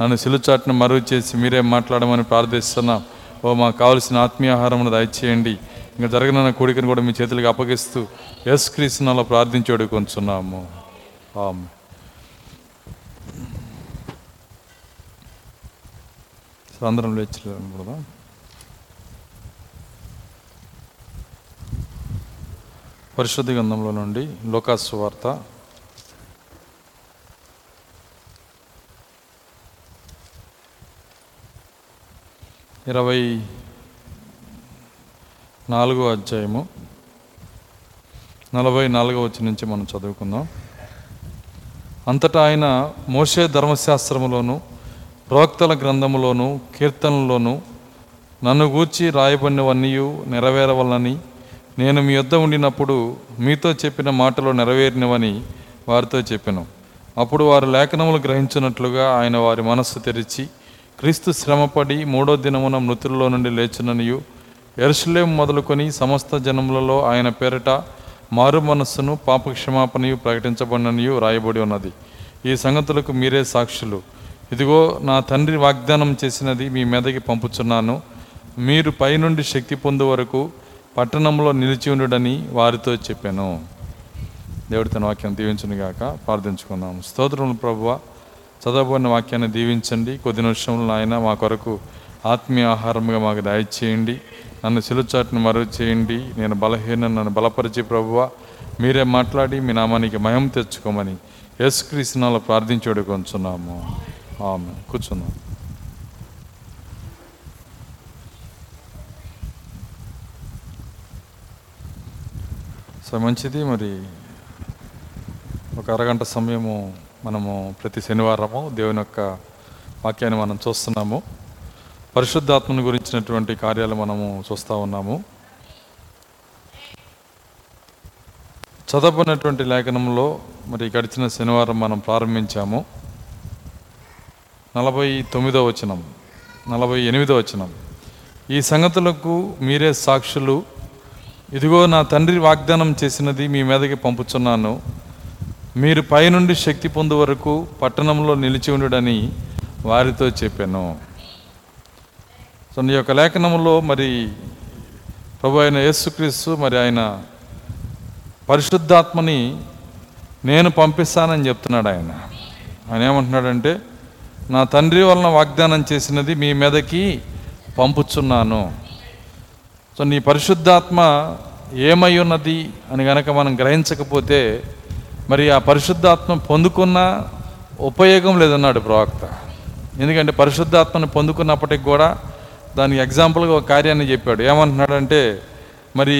నన్ను సిలుచాట్ను మరుగు చేసి మీరే మాట్లాడమని ప్రార్థిస్తున్నాం. ఓ మాకు కావలసిన ఆత్మీయాహారమును దయచేయండి. ఇంకా జరగనున్న కోడికను కూడా మీ చేతులకు అప్పగిస్తూ ఎస్ క్రీస్తునాలో ప్రార్థించోడు కొంచున్నాము ఆమె అందరం లేచి పరిశుద్ధ గ్రంథంలో నుండి లోకాసు వార్త ఇరవై నాలుగో అధ్యాయము నలభై నాలుగో వచ్చి నుంచి మనం చదువుకుందాం. అంతటా ఆయన మోషే ధర్మశాస్త్రములోను ప్రవక్తల గ్రంథములోను కీర్తనలోను నన్ను గూర్చి రాయబడినవన్నీ నెరవేరవలనని నేను మీ యొద్ద ఉండినప్పుడు మీతో చెప్పిన మాటలు నెరవేరినవని వారితో చెప్పాను. అప్పుడు వారు లేఖనములు గ్రహించినట్లుగా ఆయన వారి మనస్సు తెరిచి క్రీస్తు శ్రమపడి మూడో దినమున మృతుల్లో నుండి లేచుననియు ఎరుసలేం మొదలుకొని సమస్త జనములలో ఆయన పేరిట మారు మనస్సును పాప క్షమాపణయు ప్రకటించబడిననియు రాయబడి ఉన్నది. ఈ సంగతులకు మీరే సాక్షులు. ఇదిగో నా తండ్రి వాగ్దానం చేసినది మీ మీదకి పంపుచున్నాను. మీరు పైనుండి శక్తి పొందు వరకు పట్టణంలో నిలిచి ఉండుడని వారితో చెప్పాను. దేవుడి తన వాక్యం దీవించును గాక స్తోత్రములు ప్రభువ చదవబడిన వాక్యాన్ని దీవించండి. కొద్ది నిమిషంలో ఆయన మా కొరకు ఆత్మీయ ఆహారంగా మాకు దయచేయండి. నన్ను సిలుచాటును మరుగు చేయండి నేను బలహీన నన్ను బలపరిచి ప్రభువ మీరే మాట్లాడి మీ నామానికి మయం తెచ్చుకోమని యేసుక్రీస్తునాలో ప్రార్థించోడు కొంచున్నాము ఆమె కూర్చున్నాం. సో మంచిది. మరి ఒక అరగంట సమయము మనము ప్రతి శనివారము దేవుని యొక్క వాక్యాన్ని మనం చూస్తున్నాము. పరిశుద్ధాత్మని గురించినటువంటి కార్యాలు మనము చూస్తూ ఉన్నాము. చదవనటువంటి లేఖనంలో మరి గడిచిన శనివారం మనం ప్రారంభించాము. నలభై తొమ్మిదో వచనం నలభై ఎనిమిదో వచనం. ఈ సంగతులకు మీరే సాక్షులు. ఇదిగో నా తండ్రి వాగ్దానం చేసినది మీ మీదకి పంపుచున్నాను. మీరు పైనుండి శక్తి పొందు వరకు పట్టణంలో నిలిచి ఉండుడని వారితో చెప్పాను. సో నీ యొక్క లేఖనంలో మరి ప్రభు అయిన యేసుక్రీస్తు మరి ఆయన పరిశుద్ధాత్మని నేను పంపిస్తానని చెప్తున్నాడు ఆయన. ఆయన ఏమంటున్నాడంటే నా తండ్రి వలన వాగ్దానం చేసినది మీ మీదకి పంపుచున్నాను. సో నీ పరిశుద్ధాత్మ ఏమై ఉన్నది అని కనుక మనం గ్రహించకపోతే మరి ఆ పరిశుద్ధాత్మ పొందుకున్న ఉపయోగం లేదన్నాడు ప్రవక్త. ఎందుకంటే పరిశుద్ధాత్మను పొందుకున్నప్పటికి కూడా దానికి ఎగ్జాంపుల్గా ఒక కార్యాన్ని చెప్పాడు. ఏమంటున్నాడంటే మరి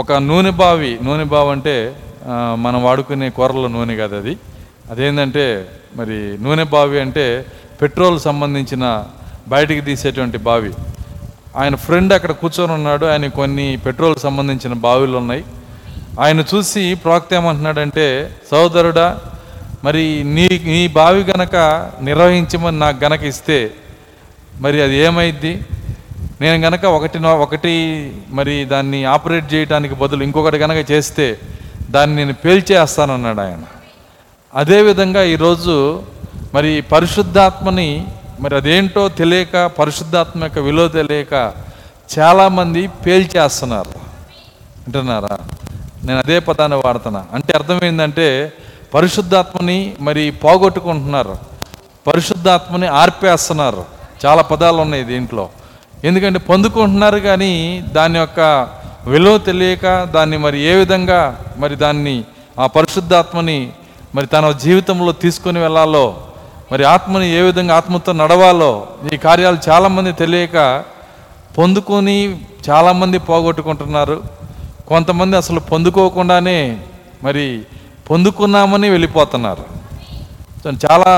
ఒక నూనె బావి నూనె బావి అంటే మనం వాడుకునే కూరల నూనె కాదు అది. అదేంటంటే మరి నూనె బావి అంటే పెట్రోల్ సంబంధించిన బయటికి తీసేటువంటి బావి. ఆయన ఫ్రెండ్ అక్కడ కూర్చొని ఉన్నాడు ఆయన కొన్ని పెట్రోల్ సంబంధించిన బావిలు ఉన్నాయి. ఆయన చూసి ప్రవక్త ఏమంటున్నాడంటే సోదరుడా మరి నీ నీ బావి గనక నిర్వహించమని నాకు గనక ఇస్తే మరి అది ఏమైద్ది? నేను గనక ఒకటి నో- ఒకటి మరి దాన్ని ఆపరేట్ చేయడానికి బదులు ఇంకొకటి గనక చేస్తే దాన్ని నేను పేల్చేస్తానన్నాడు ఆయన. అదేవిధంగా ఈరోజు మరి పరిశుద్ధాత్మని మరి అదేంటో తెలియక పరిశుద్ధాత్మ యొక్క విలువ తెలియక చాలామంది పేల్చేస్తున్నారు. అంటున్నారా నేను అదే పదాన్ని వాడుతున్నా. అంటే అర్థమైందంటే పరిశుద్ధాత్మని మరి పోగొట్టుకుంటున్నారు. పరిశుద్ధాత్మని ఆర్పేస్తున్నారు. చాలా పదాలు ఉన్నాయి దీంట్లో. ఎందుకంటే పొందుకుంటున్నారు కానీ దాని యొక్క విలువ తెలియక దాన్ని మరి ఏ విధంగా మరి దాన్ని ఆ పరిశుద్ధాత్మని మరి తన జీవితంలో తీసుకొని వెళ్ళాలో మరి ఆత్మని ఏ విధంగా ఆత్మతో నడవాలో ఈ కార్యాలు చాలామంది తెలియక పొందుకొని చాలామంది పోగొట్టుకుంటున్నారు. కొంతమంది అసలు పొందుకోకుండానే మరి పొందుకున్నామని వెళ్ళిపోతున్నారు. చాలా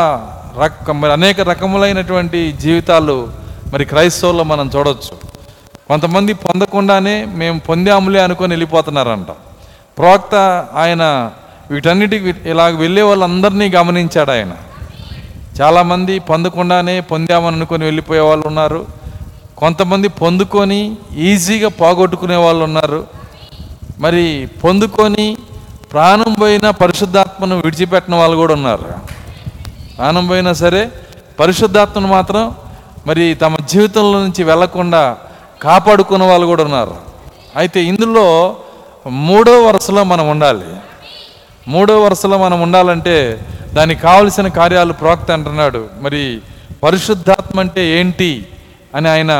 రక మరి అనేక రకములైనటువంటి జీవితాలు మరి క్రైస్తవుల్లో మనం చూడవచ్చు కొంతమంది పొందకుండానే మేము పొందాములే అనుకొని వెళ్ళిపోతున్నారంట. ప్రవక్త ఆయన వీటన్నిటికి ఇలా వెళ్ళే వాళ్ళందరినీ గమనించాడు ఆయన. చాలామంది పొందకుండానే పొందామని అనుకొని వెళ్ళిపోయే వాళ్ళు ఉన్నారు. కొంతమంది పొందుకొని ఈజీగా పోగొట్టుకునే వాళ్ళు ఉన్నారు. మరి పొందుకొని ప్రాణం పోయిన పరిశుద్ధాత్మను విడిచిపెట్టిన వాళ్ళు కూడా ఉన్నారు. ప్రాణం పోయినా సరే పరిశుద్ధాత్మను మాత్రం మరి తమ జీవితంలో నుంచి వెళ్ళకుండా కాపాడుకున్న వాళ్ళు కూడా ఉన్నారు. అయితే ఇందులో మూడో వరుసలో మనం ఉండాలి. మూడో వరుసలో మనం ఉండాలంటే దానికి కావలసిన కార్యాలు ప్రోక్త అంటున్నాడు. మరి పరిశుద్ధాత్మ అంటే ఏంటి అని ఆయన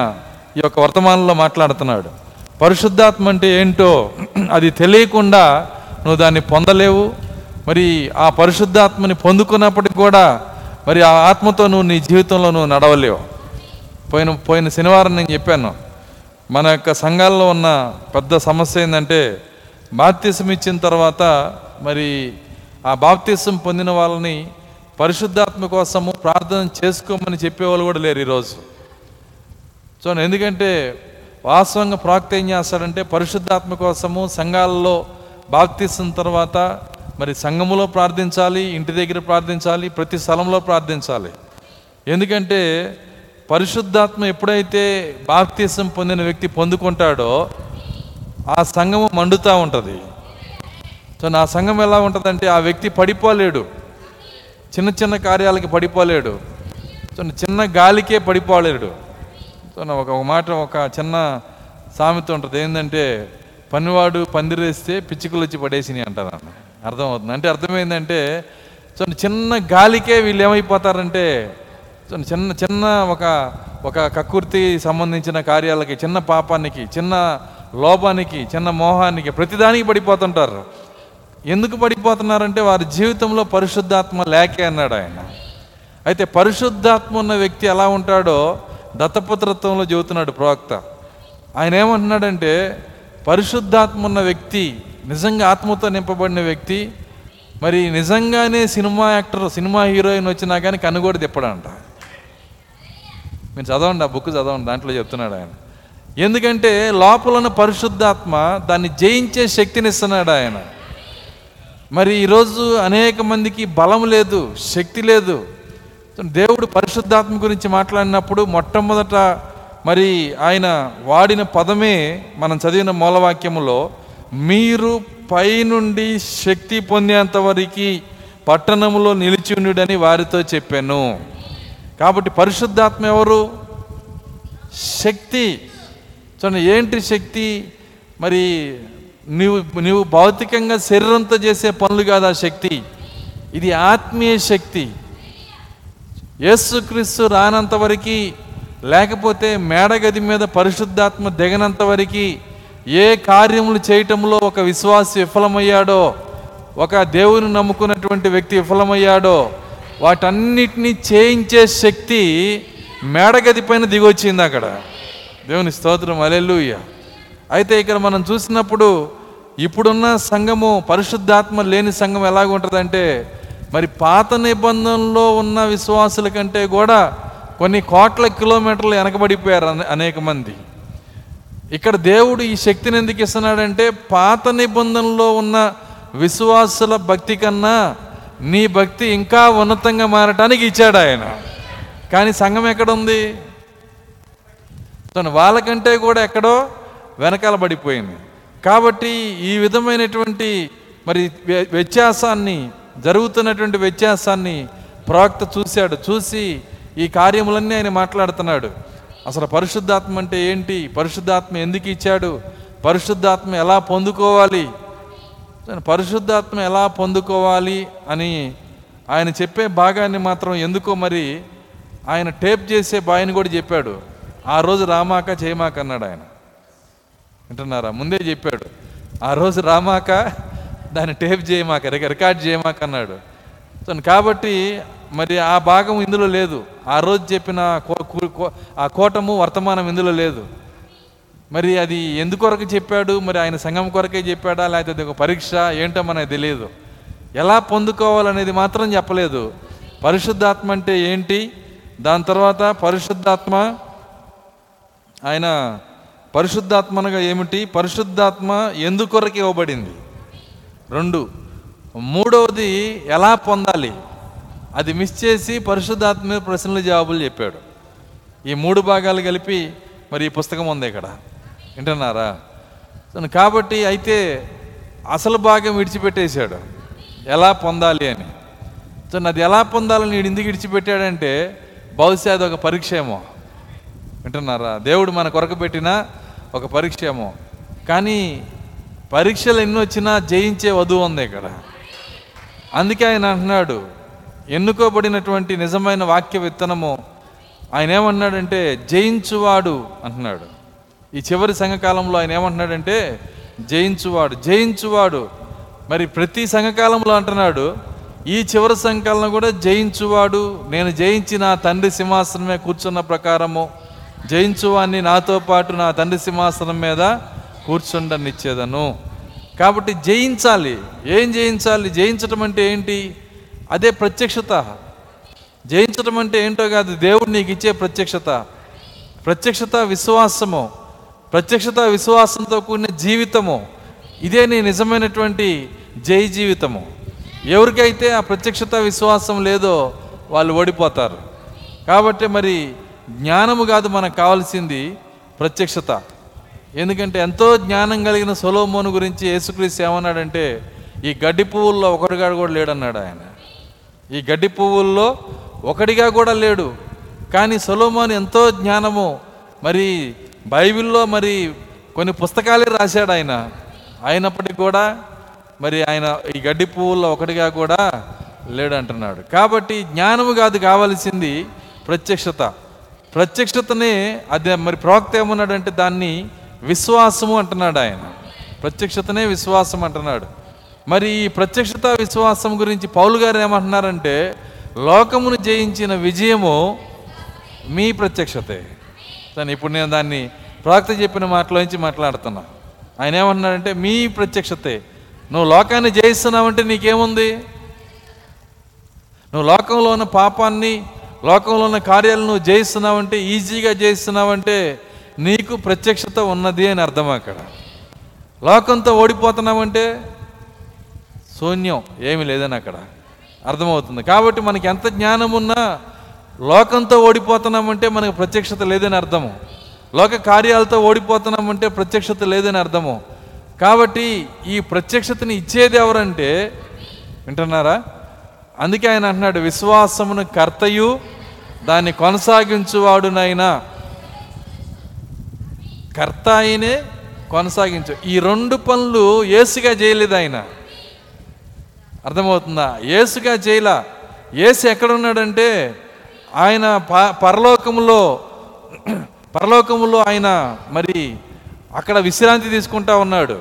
ఈ యొక్క వర్తమానంలో మాట్లాడుతున్నాడు. పరిశుద్ధాత్మ అంటే ఏంటో అది తెలియకుండా నువ్వు దాన్ని పొందలేవు. మరి ఆ పరిశుద్ధాత్మని పొందుకున్నప్పటికి కూడా మరి ఆ ఆత్మతో నువ్వు నీ జీవితంలో నువ్వు నడవలేవు. పోయిన పోయిన శనివారం నేను చెప్పాను మన యొక్క సంఘాల్లో ఉన్న పెద్ద సమస్య ఏంటంటే బాప్తిసం ఇచ్చిన తర్వాత మరి ఆ బాప్తిసం పొందిన వాళ్ళని పరిశుద్ధాత్మ కోసము ప్రార్థన చేసుకోమని చెప్పేవాళ్ళు కూడా లేరు ఈరోజు. సో ఎందుకంటే వాస్తవంగా ప్రాక్త ఏం చేస్తాడంటే పరిశుద్ధాత్మ కోసము సంఘాలలో బాప్తిస్తున్న తర్వాత మరి సంఘములో ప్రార్థించాలి ఇంటి దగ్గర ప్రార్థించాలి ప్రతి స్థలంలో ప్రార్థించాలి. ఎందుకంటే పరిశుద్ధాత్మ ఎప్పుడైతే బాప్తీసం పొందిన వ్యక్తి పొందుకుంటాడో ఆ సంఘము మండుతూ ఉంటుంది. సో నా సంఘం ఎలా ఉంటుందంటే ఆ వ్యక్తి పడిపోలేడు. చిన్న చిన్న కార్యాలకి పడిపోలేడు. సో చిన్న గాలికే పడిపోలేడు. ఒక ఒక మాట ఒక చిన్న సామెత ఉంటుంది. ఏంటంటే పనివాడు పందిరేస్తే పిచ్చుకలు వచ్చి పడేసినాయి అంటారు అన్న అర్థమవుతుంది? అంటే అర్థమైందంటే సో చిన్న గాలికే వీళ్ళు ఏమైపోతారంటే సో చిన్న చిన్న ఒక ఒక కక్కుర్తి సంబంధించిన కార్యాలకి చిన్న పాపానికి చిన్న లోపానికి చిన్న మోహానికి ప్రతిదానికి పడిపోతుంటారు. ఎందుకు పడిపోతున్నారంటే వారి జీవితంలో పరిశుద్ధాత్మ లేకే అన్నాడు ఆయన అయితే పరిశుద్ధాత్మ ఉన్న వ్యక్తి ఎలా ఉంటాడో దత్తపుత్రత్వంలో చెబుతున్నాడు ప్రవక్త. ఆయన ఏమంటున్నాడంటే పరిశుద్ధాత్మ ఉన్న వ్యక్తి నిజంగా ఆత్మతో నింపబడిన వ్యక్తి మరి నిజంగానే సినిమా యాక్టర్ సినిమా హీరోయిన్ వచ్చినా కానీ కనుగోడు తిప్పడంట. మీరు చదవండి ఆ బుక్ చదవండి దాంట్లో చెప్తున్నాడు ఆయన. ఎందుకంటే లోపల ఉన్న పరిశుద్ధాత్మ దాన్ని జయించే శక్తిని ఇస్తున్నాడు ఆయన. మరి ఈరోజు అనేక మందికి బలం లేదు శక్తి లేదు. దేవుడు పరిశుద్ధాత్మ గురించి మాట్లాడినప్పుడు మొట్టమొదట మరి ఆయన వాడిన పదమే మనం చదివిన మూలవాక్యములో మీరు పైనుండి శక్తి పొందేంత వరకు పట్టణములో నిలిచి వారితో చెప్పాను. కాబట్టి పరిశుద్ధాత్మ ఎవరు? శక్తి. చూడండి ఏంటి శక్తి? మరి నీవు నీవు భౌతికంగా శరీరంతో చేసే పనులు కాదు ఆ శక్తి. ఇది ఆత్మీయ శక్తి. యేసుక్రీస్తు రానంత వరకు లేకపోతే మేడగది మీద పరిశుద్ధాత్మ దిగనంత వరకు ఏ కార్యములు చేయటంలో ఒక విశ్వాసి విఫలమయ్యాడో ఒక దేవుని నమ్ముకున్నటువంటి వ్యక్తి విఫలమయ్యాడో వాటన్నిటినీ చేయించే శక్తి మేడగది పైన దిగొచ్చింది అక్కడ. దేవుని స్తోత్రం అలెల్లుయ్య అయితే ఇక్కడ మనం చూసినప్పుడు ఇప్పుడున్న సంఘము పరిశుద్ధాత్మ లేని సంఘం ఎలాగుంటుందంటే మరి పాత నిబంధనలో ఉన్న విశ్వాసుల కంటే కూడా కొన్ని కోట్ల కిలోమీటర్లు వెనకబడిపోయారు అనేక మంది. ఇక్కడ దేవుడు ఈ శక్తిని ఎందుకు ఇస్తున్నాడంటే పాత నిబంధనలో ఉన్న విశ్వాసుల భక్తి కన్నా నీ భక్తి ఇంకా ఉన్నతంగా మారటానికి ఇచ్చాడు ఆయన. కానీ సంఘం ఎక్కడ ఉంది వాళ్ళకంటే కూడా ఎక్కడో వెనకాల పడిపోయింది. కాబట్టి ఈ విధమైనటువంటి మరి వ్య- వ్యత్యాసాన్ని జరుగుతున్నటువంటి వ్యత్యాసాన్ని ప్రవక్త చూశాడు. చూసి ఈ కార్యములన్నీ ఆయన మాట్లాడుతున్నాడు. అసలు పరిశుద్ధాత్మ అంటే ఏంటి? పరిశుద్ధాత్మ ఎందుకు ఇచ్చాడు? పరిశుద్ధాత్మ ఎలా పొందుకోవాలి? పరిశుద్ధాత్మ ఎలా పొందుకోవాలి అని ఆయన చెప్పే భాగాన్ని మాత్రం ఎందుకో మరి ఆయన టేప్ చేసే బాయిని కూడా చెప్పాడు. ఆ రోజు రామాక చేయమాక అన్నాడు ఆయన. వింటున్నారా? ముందే చెప్పాడు. ఆ రోజు రామాక దాన్ని టేప్ చేయమాక రికార్డ్ చేయమాక అన్నాడు. సో కాబట్టి మరి ఆ భాగం ఇందులో లేదు. ఆ రోజు చెప్పిన కో- కో- ఆ కోటము వర్తమానం ఇందులో లేదు. మరి అది ఎందుకొరకు చెప్పాడు? మరి ఆయన సంఘం కొరకే చెప్పాడా? లేకపోతే అది ఒక పరీక్ష? ఏంటో మనకు తెలియదు. ఎలా పొందుకోవాలనేది మాత్రం చెప్పలేదు. పరిశుద్ధాత్మ అంటే ఏంటి? దాని తర్వాత పరిశుద్ధాత్మ ఆయన పరిశుద్ధాత్మనగా ఏమిటి? పరిశుద్ధాత్మ ఎందుకొరకు ఇవ్వబడింది. రెండు. మూడవది ఎలా పొందాలి? అది మిస్ చేసి పరిశుద్ధాత్మ ప్రశ్నల ప్రశ్నలు జవాబులు చెప్పాడు. ఈ మూడు భాగాలు కలిపి మరి ఈ పుస్తకం ఉంది ఇక్కడ. వింటున్నారా? సో కాబట్టి అయితే అసలు భాగం విడిచిపెట్టేశాడు. ఎలా పొందాలి అని. సో అది ఎలా పొందాలని వీడు ఎందుకు విడిచిపెట్టాడంటే బహుశా అది ఒక పరీక్ష ఏమో వింటున్నారా? దేవుడు మన కొరకు పెట్టిన ఒక పరీక్ష ఏమో కానీ పరీక్షలు ఎన్ని వచ్చినా జయించే వధువు ఉంది ఇక్కడ. అందుకే ఆయన అంటున్నాడు ఎన్నుకోబడినటువంటి నిజమైన వాక్య విత్తనము ఆయన ఏమన్నాడంటే జయించువాడు అంటున్నాడు. ఈ చివరి సంఘకాలంలో ఆయన ఏమంటున్నాడంటే జయించువాడు జయించువాడు. మరి ప్రతి సంఘకాలంలో అంటున్నాడు ఈ చివరి సంఘకాలం కూడా జయించువాడు. నేను జయించిన తండ్రి సింహాసనమే కూర్చున్న ప్రకారము జయించువాన్ని నాతో పాటు నా తండ్రి సింహాసనం మీద కూర్చుండనిచ్చేదను. కాబట్టి జయించాలి. ఏం జయించాలి? జయించటం అంటే ఏంటి? అదే ప్రత్యక్షత. జయించటం అంటే ఏంటో కాదు దేవుడు నీకు ఇచ్చే ప్రత్యక్షత. ప్రత్యక్షత విశ్వాసము. ప్రత్యక్షత విశ్వాసంతో కూడిన జీవితము. ఇదే నీ నిజమైనటువంటి జై జీవితము. ఎవరికైతే ఆ ప్రత్యక్షత విశ్వాసం లేదో వాళ్ళు ఓడిపోతారు. కాబట్టి మరి జ్ఞానము కాదు మనకు కావాల్సింది ప్రత్యక్షత. ఎందుకంటే ఎంతో జ్ఞానం కలిగిన సొలోమోను గురించి యేసుక్రీస్తు ఏమన్నాడంటే ఈ గడ్డి పువ్వుల్లో ఒకటిగా కూడా లేడన్నాడు ఆయన. ఈ గడ్డి పువ్వుల్లో ఒకటిగా కూడా లేడు. కానీ సొలోమోన్ ఎంతో జ్ఞానము. మరి బైబిల్లో మరి కొన్ని పుస్తకాలే రాశాడు ఆయన. అయినప్పటికీ కూడా మరి ఆయన ఈ గడ్డి పువ్వుల్లో ఒకటిగా కూడా లేడంటున్నాడు. కాబట్టి జ్ఞానము కాదు కావలసింది ప్రత్యక్షత. ప్రత్యక్షతనే అదే మరి ప్రవక్త ఏమన్నాడంటే దాన్ని విశ్వాసము అంటున్నాడు ఆయన. ప్రత్యక్షతనే విశ్వాసం అంటున్నాడు. మరి ఈ ప్రత్యక్షత విశ్వాసం గురించి పౌలు గారు ఏమంటున్నారంటే లోకమును జయించిన విజయము మీ ప్రత్యక్షతే. కానీ ఇప్పుడు నేను దాన్ని ప్రవక్త చెప్పిన మాటలోంచి మాట్లాడుతున్నా. ఆయన ఏమంటున్నాడంటే మీ ప్రత్యక్షతే. నువ్వు లోకాన్ని జయిస్తున్నావంటే నీకేముంది? నువ్వు లోకంలో ఉన్న పాపాన్ని లోకంలో ఉన్న కార్యాలను నువ్వు జయిస్తున్నావంటే ఈజీగా జయిస్తున్నావంటే నీకు ప్రత్యక్షత ఉన్నది అని అర్థం అక్కడ. లోకంతో ఓడిపోతున్నామంటే శూన్యం ఏమి లేదని అక్కడ అర్థమవుతుంది. కాబట్టి మనకి ఎంత జ్ఞానం ఉన్నా లోకంతో ఓడిపోతున్నామంటే మనకు ప్రత్యక్షత లేదని అర్థము. లోక కార్యాలతో ఓడిపోతున్నామంటే ప్రత్యక్షత లేదని అర్థము. కాబట్టి ఈ ప్రత్యక్షతని ఇచ్చేది ఎవరంటే వింటున్నారా? అందుకే ఆయన అంటున్నాడు విశ్వాసమును కర్తయు దాన్ని కొనసాగించువాడునైనా. కర్త ఆయనే కొనసాగించు. ఈ రెండు పనులు ఏసుగా చేయలేదు ఆయన. అర్థమవుతుందా? ఏసుగా చేయలా. ఏసు ఎక్కడున్నాడంటే ఆయన ప పరలోకములో పరలోకములో ఆయన మరి అక్కడ విశ్రాంతి తీసుకుంటా ఉన్నాడు.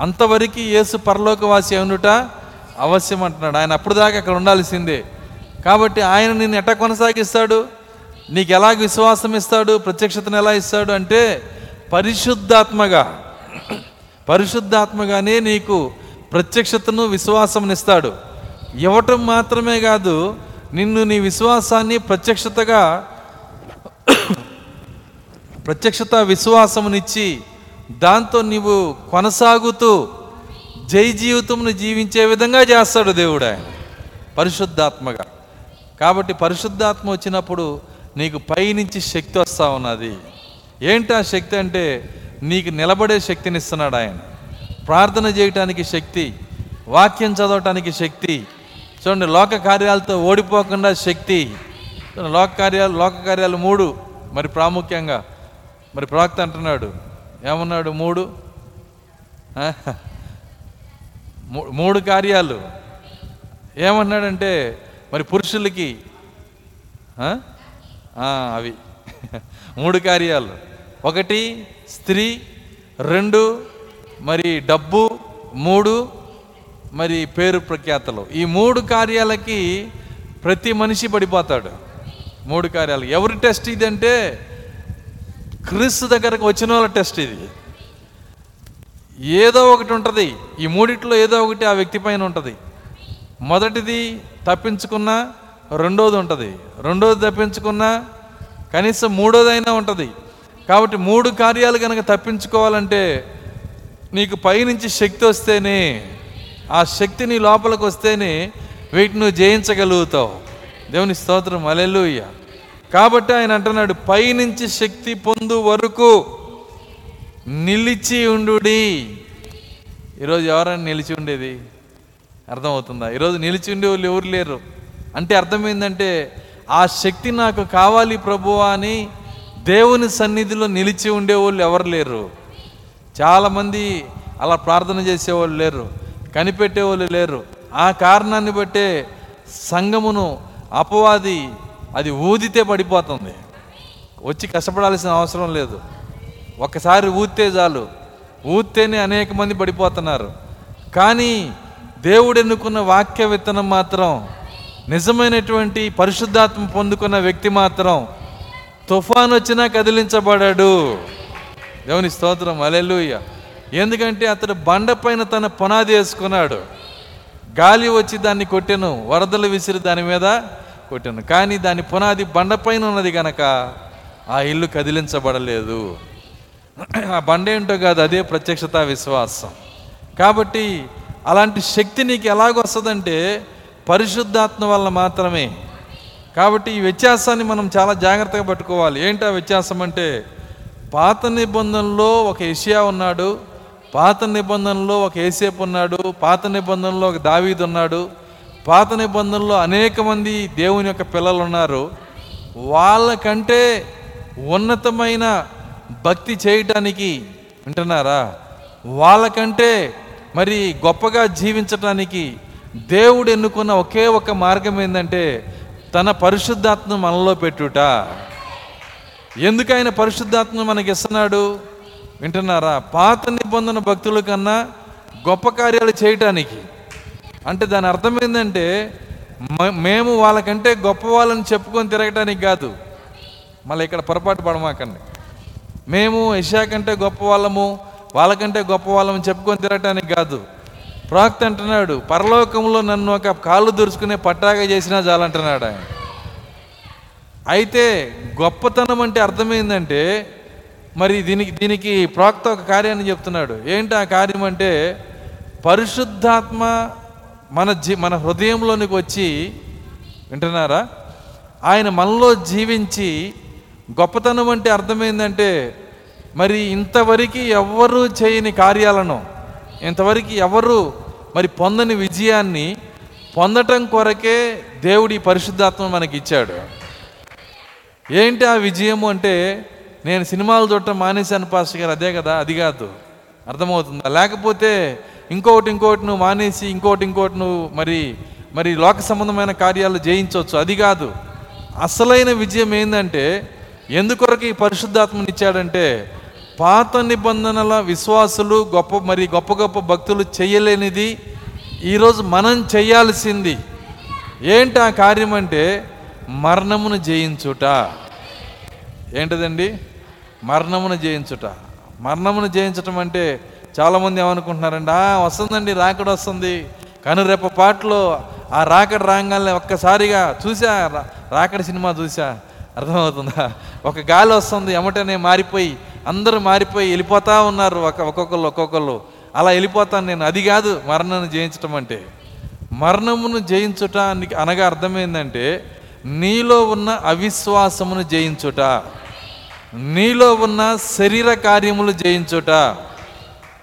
అంతవరకు యేసు పరలోకవాసి అవునుట అవశ్యం అంటున్నాడు ఆయన అప్పుడు దాకా అక్కడ ఉండాల్సిందే. కాబట్టి ఆయన నిన్ను ఎట్ట కొనసాగిస్తాడు? నీకు ఎలా విశ్వాసం ఇస్తాడు? ప్రత్యక్షతను ఎలా ఇస్తాడు? అంటే పరిశుద్ధాత్మగా. పరిశుద్ధాత్మగానే నీకు ప్రత్యక్షతను విశ్వాసమునిస్తాడు ఇవ్వటం మాత్రమే కాదు నిన్ను నీ విశ్వాసాన్ని ప్రత్యక్షతగా ప్రత్యక్షత విశ్వాసమునిచ్చి దాంతో నీవు కొనసాగుతూ జై జీవితమును జీవించే విధంగా చేస్తాడు దేవుడు ఆయన. పరిశుద్ధాత్మగా. కాబట్టి పరిశుద్ధాత్మ వచ్చినప్పుడు నీకు పైనుంచి శక్తి వస్తూ ఉన్నది. ఏంటి ఆ శక్తి అంటే నీకు నిలబడే శక్తిని ఇస్తున్నాడు ఆయన. ప్రార్థన చేయటానికి శక్తి వాక్యం చదవటానికి శక్తి. చూడండి లోక కార్యాలతో ఓడిపోకుండా శక్తి. లోక కార్యాలు లోక కార్యాలు మూడు. మరి ప్రాముఖ్యంగా మరి ప్రవక్త అంటున్నాడు. ఏమన్నాడు మూడు? మూడు కార్యాలు. ఏమన్నాడంటే మరి పురుషులకి అవి. మూడు కార్యాలు. ఒకటి స్త్రీ. రెండు మరి డబ్బు. మూడు మరి పేరు ప్రఖ్యాతలు. ఈ మూడు కార్యాలకి ప్రతి మనిషి పడిపోతాడు. మూడు కార్యాలు. ఎవరి టెస్ట్ ఇది అంటే క్రీస్తు దగ్గరకు వచ్చిన వాళ్ళ టెస్ట్ ఇది. ఏదో ఒకటి ఉంటుంది. ఈ మూడిట్లో ఏదో ఒకటి ఆ వ్యక్తి పైన ఉంటుంది. మొదటిది తప్పించుకున్నా రెండోది ఉంటుంది. రెండోది తప్పించుకున్నా కనీసం మూడోదైనా ఉంటుంది. కాబట్టి మూడు కార్యాలు కనుక తప్పించుకోవాలంటే నీకు పైనుంచి శక్తి వస్తేనే ఆ శక్తి నీ లోపలికి వస్తేనే వీటిని నువ్వు జయించగలుగుతావు. దేవుని స్తోత్రం. అలెలుయ్య కాబట్టి ఆయన అంటున్నాడు పైనుంచి శక్తి పొందు వరకు నిలిచి ఉండుడి. ఈరోజు ఎవరైనా నిలిచి ఉండేది? అర్థమవుతుందా? ఈరోజు నిలిచి ఉండే వాళ్ళు ఎవరు లేరు? అంటే అర్థమైందంటే ఆ శక్తి నాకు కావాలి ప్రభువా అని దేవుని సన్నిధిలో నిలిచి ఉండేవాళ్ళు ఎవరు లేరు. చాలామంది అలా ప్రార్థన చేసేవాళ్ళు లేరు కనిపెట్టేవాళ్ళు లేరు. ఆ కారణాన్ని బట్టే సంఘమును అపవాది అది ఊదితే పడిపోతుంది. వచ్చి కష్టపడాల్సిన అవసరం లేదు. ఒకసారి ఊదితే చాలు. ఊదితేనే అనేక మంది పడిపోతున్నారు. కానీ దేవుడు ఎన్నుకున్న వాక్య విత్తనం మాత్రం నిజమైనటువంటి పరిశుద్ధాత్మ పొందుకున్న వ్యక్తి మాత్రం తుఫాన్ వచ్చినా కదిలించబడాడు. దేవుని స్తోత్రం అలెలుయ్య ఎందుకంటే అతడు బండపైన తన పునాది వేసుకున్నాడు. గాలి వచ్చి దాన్ని కొట్టెను వరదలు విసిరి దాని మీద కొట్టాను. కానీ దాని పునాది బండపైన ఉన్నది కనుక ఆ ఇల్లు కదిలించబడలేదు. ఆ బండ ఏంటో కాదు అదే ప్రత్యక్షత విశ్వాసం. కాబట్టి అలాంటి శక్తి నీకు ఎలాగొస్తుందంటే పరిశుద్ధాత్మ వల్ల మాత్రమే. కాబట్టి ఈ వ్యత్యాసాన్ని మనం చాలా జాగ్రత్తగా పట్టుకోవాలి. ఏంటి ఆ వ్యత్యాసం అంటే పాత నిబంధనలో ఒక ఏషియా ఉన్నాడు పాత నిబంధనలో ఒక ఏసేపు ఉన్నాడు పాత నిబంధనలో ఒక దావీదు ఉన్నాడు పాత నిబంధనలో అనేక మంది దేవుని యొక్క పిల్లలు ఉన్నారు. వాళ్ళకంటే ఉన్నతమైన భక్తి చేయటానికి వింటున్నారా? వాళ్ళకంటే మరి గొప్పగా జీవించటానికి దేవుడు ఎన్నుకున్న ఒకే ఒక మార్గం ఏంటంటే తన పరిశుద్ధాత్మ మనలో పెట్టుట. ఎందుకు ఆయన పరిశుద్ధాత్మ మనకి ఇస్తున్నాడు? వింటున్నారా? పాత నిబంధన భక్తుల కన్నా గొప్ప కార్యాలు చేయటానికి. అంటే దాని అర్థం ఏంటంటే మ- మేము వాళ్ళకంటే గొప్ప వాళ్ళని చెప్పుకొని తిరగటానికి కాదు. మళ్ళీ ఇక్కడ పొరపాటు పడమాకండి. మేము ఇషా కంటే గొప్ప వాళ్ళము వాళ్ళకంటే గొప్ప వాళ్ళము చెప్పుకొని తిరగటానికి కాదు. ప్రాక్త అంటున్నాడు పరలోకంలో నన్ను ఒక కాళ్ళు దురుచుకునే పట్టాగా చేసినా చాలంటున్నాడు ఆయన. అయితే గొప్పతనం అంటే అర్థమైందంటే మరి దీనికి దీనికి ప్రాక్త ఒక కార్యాన్ని చెప్తున్నాడు. ఏంటి ఆ కార్యం అంటే పరిశుద్ధాత్మ మన జీ మన హృదయంలోనికి వచ్చి వింటున్నారా? ఆయన మనలో జీవించి గొప్పతనం అంటే అర్థమైందంటే మరి ఇంతవరకు ఎవ్వరూ చేయని కార్యాలను ఇంతవరకు ఎవరు మరి పొందని విజయాన్ని పొందటం కొరకే దేవుడి పరిశుద్ధాత్మ మనకి ఇచ్చాడు. ఏంటి ఆ విజయము అంటే నేను సినిమాలు చూడటం మానేశాను పాస్టర్ గారు. అదే కదా అది కాదు. అర్థమవుతుందా? లేకపోతే ఇంకొకటి ఇంకోటి నువ్వు మానేసి ఇంకోటి ఇంకోటి నువ్వు మరి మరి లోక సంబంధమైన కార్యాలు జయించవచ్చు. అది కాదు. అసలైన విజయం ఏంటంటే ఎందుకొరకు ఈ పరిశుద్ధాత్మని ఇచ్చాడంటే పాత నిబంధనల విశ్వాసులు గొప్ప మరి గొప్ప గొప్ప భక్తులు చేయలేనిది ఈరోజు మనం చేయాల్సింది. ఏంటి ఆ కార్యం అంటే మరణమును జయించుట. ఏంటిదండి? మరణమును జయించుట. మరణమును జయించటం అంటే చాలామంది ఏమనుకుంటున్నారండి? ఆ వస్తుందండి రాకడ వస్తుంది. కానీ రేపు పాటలో ఆ రాకడ రాగానే ఒక్కసారిగా చూసా రాకడ సినిమా చూసా. అర్థమవుతుందా? ఒక గాలి వస్తుంది ఎమటనే మారిపోయి అందరూ మారిపోయి వెళ్ళిపోతా ఉన్నారు ఒక ఒక్కొక్కళ్ళు ఒక్కొక్కళ్ళు. అలా వెళ్ళిపోతాను నేను. అది కాదు మరణాన్ని జయించటం అంటే. మరణమును జయించుట అనగా అర్థమైందంటే నీలో ఉన్న అవిశ్వాసమును జయించుట. నీలో ఉన్న శరీర కార్యములు జయించుట.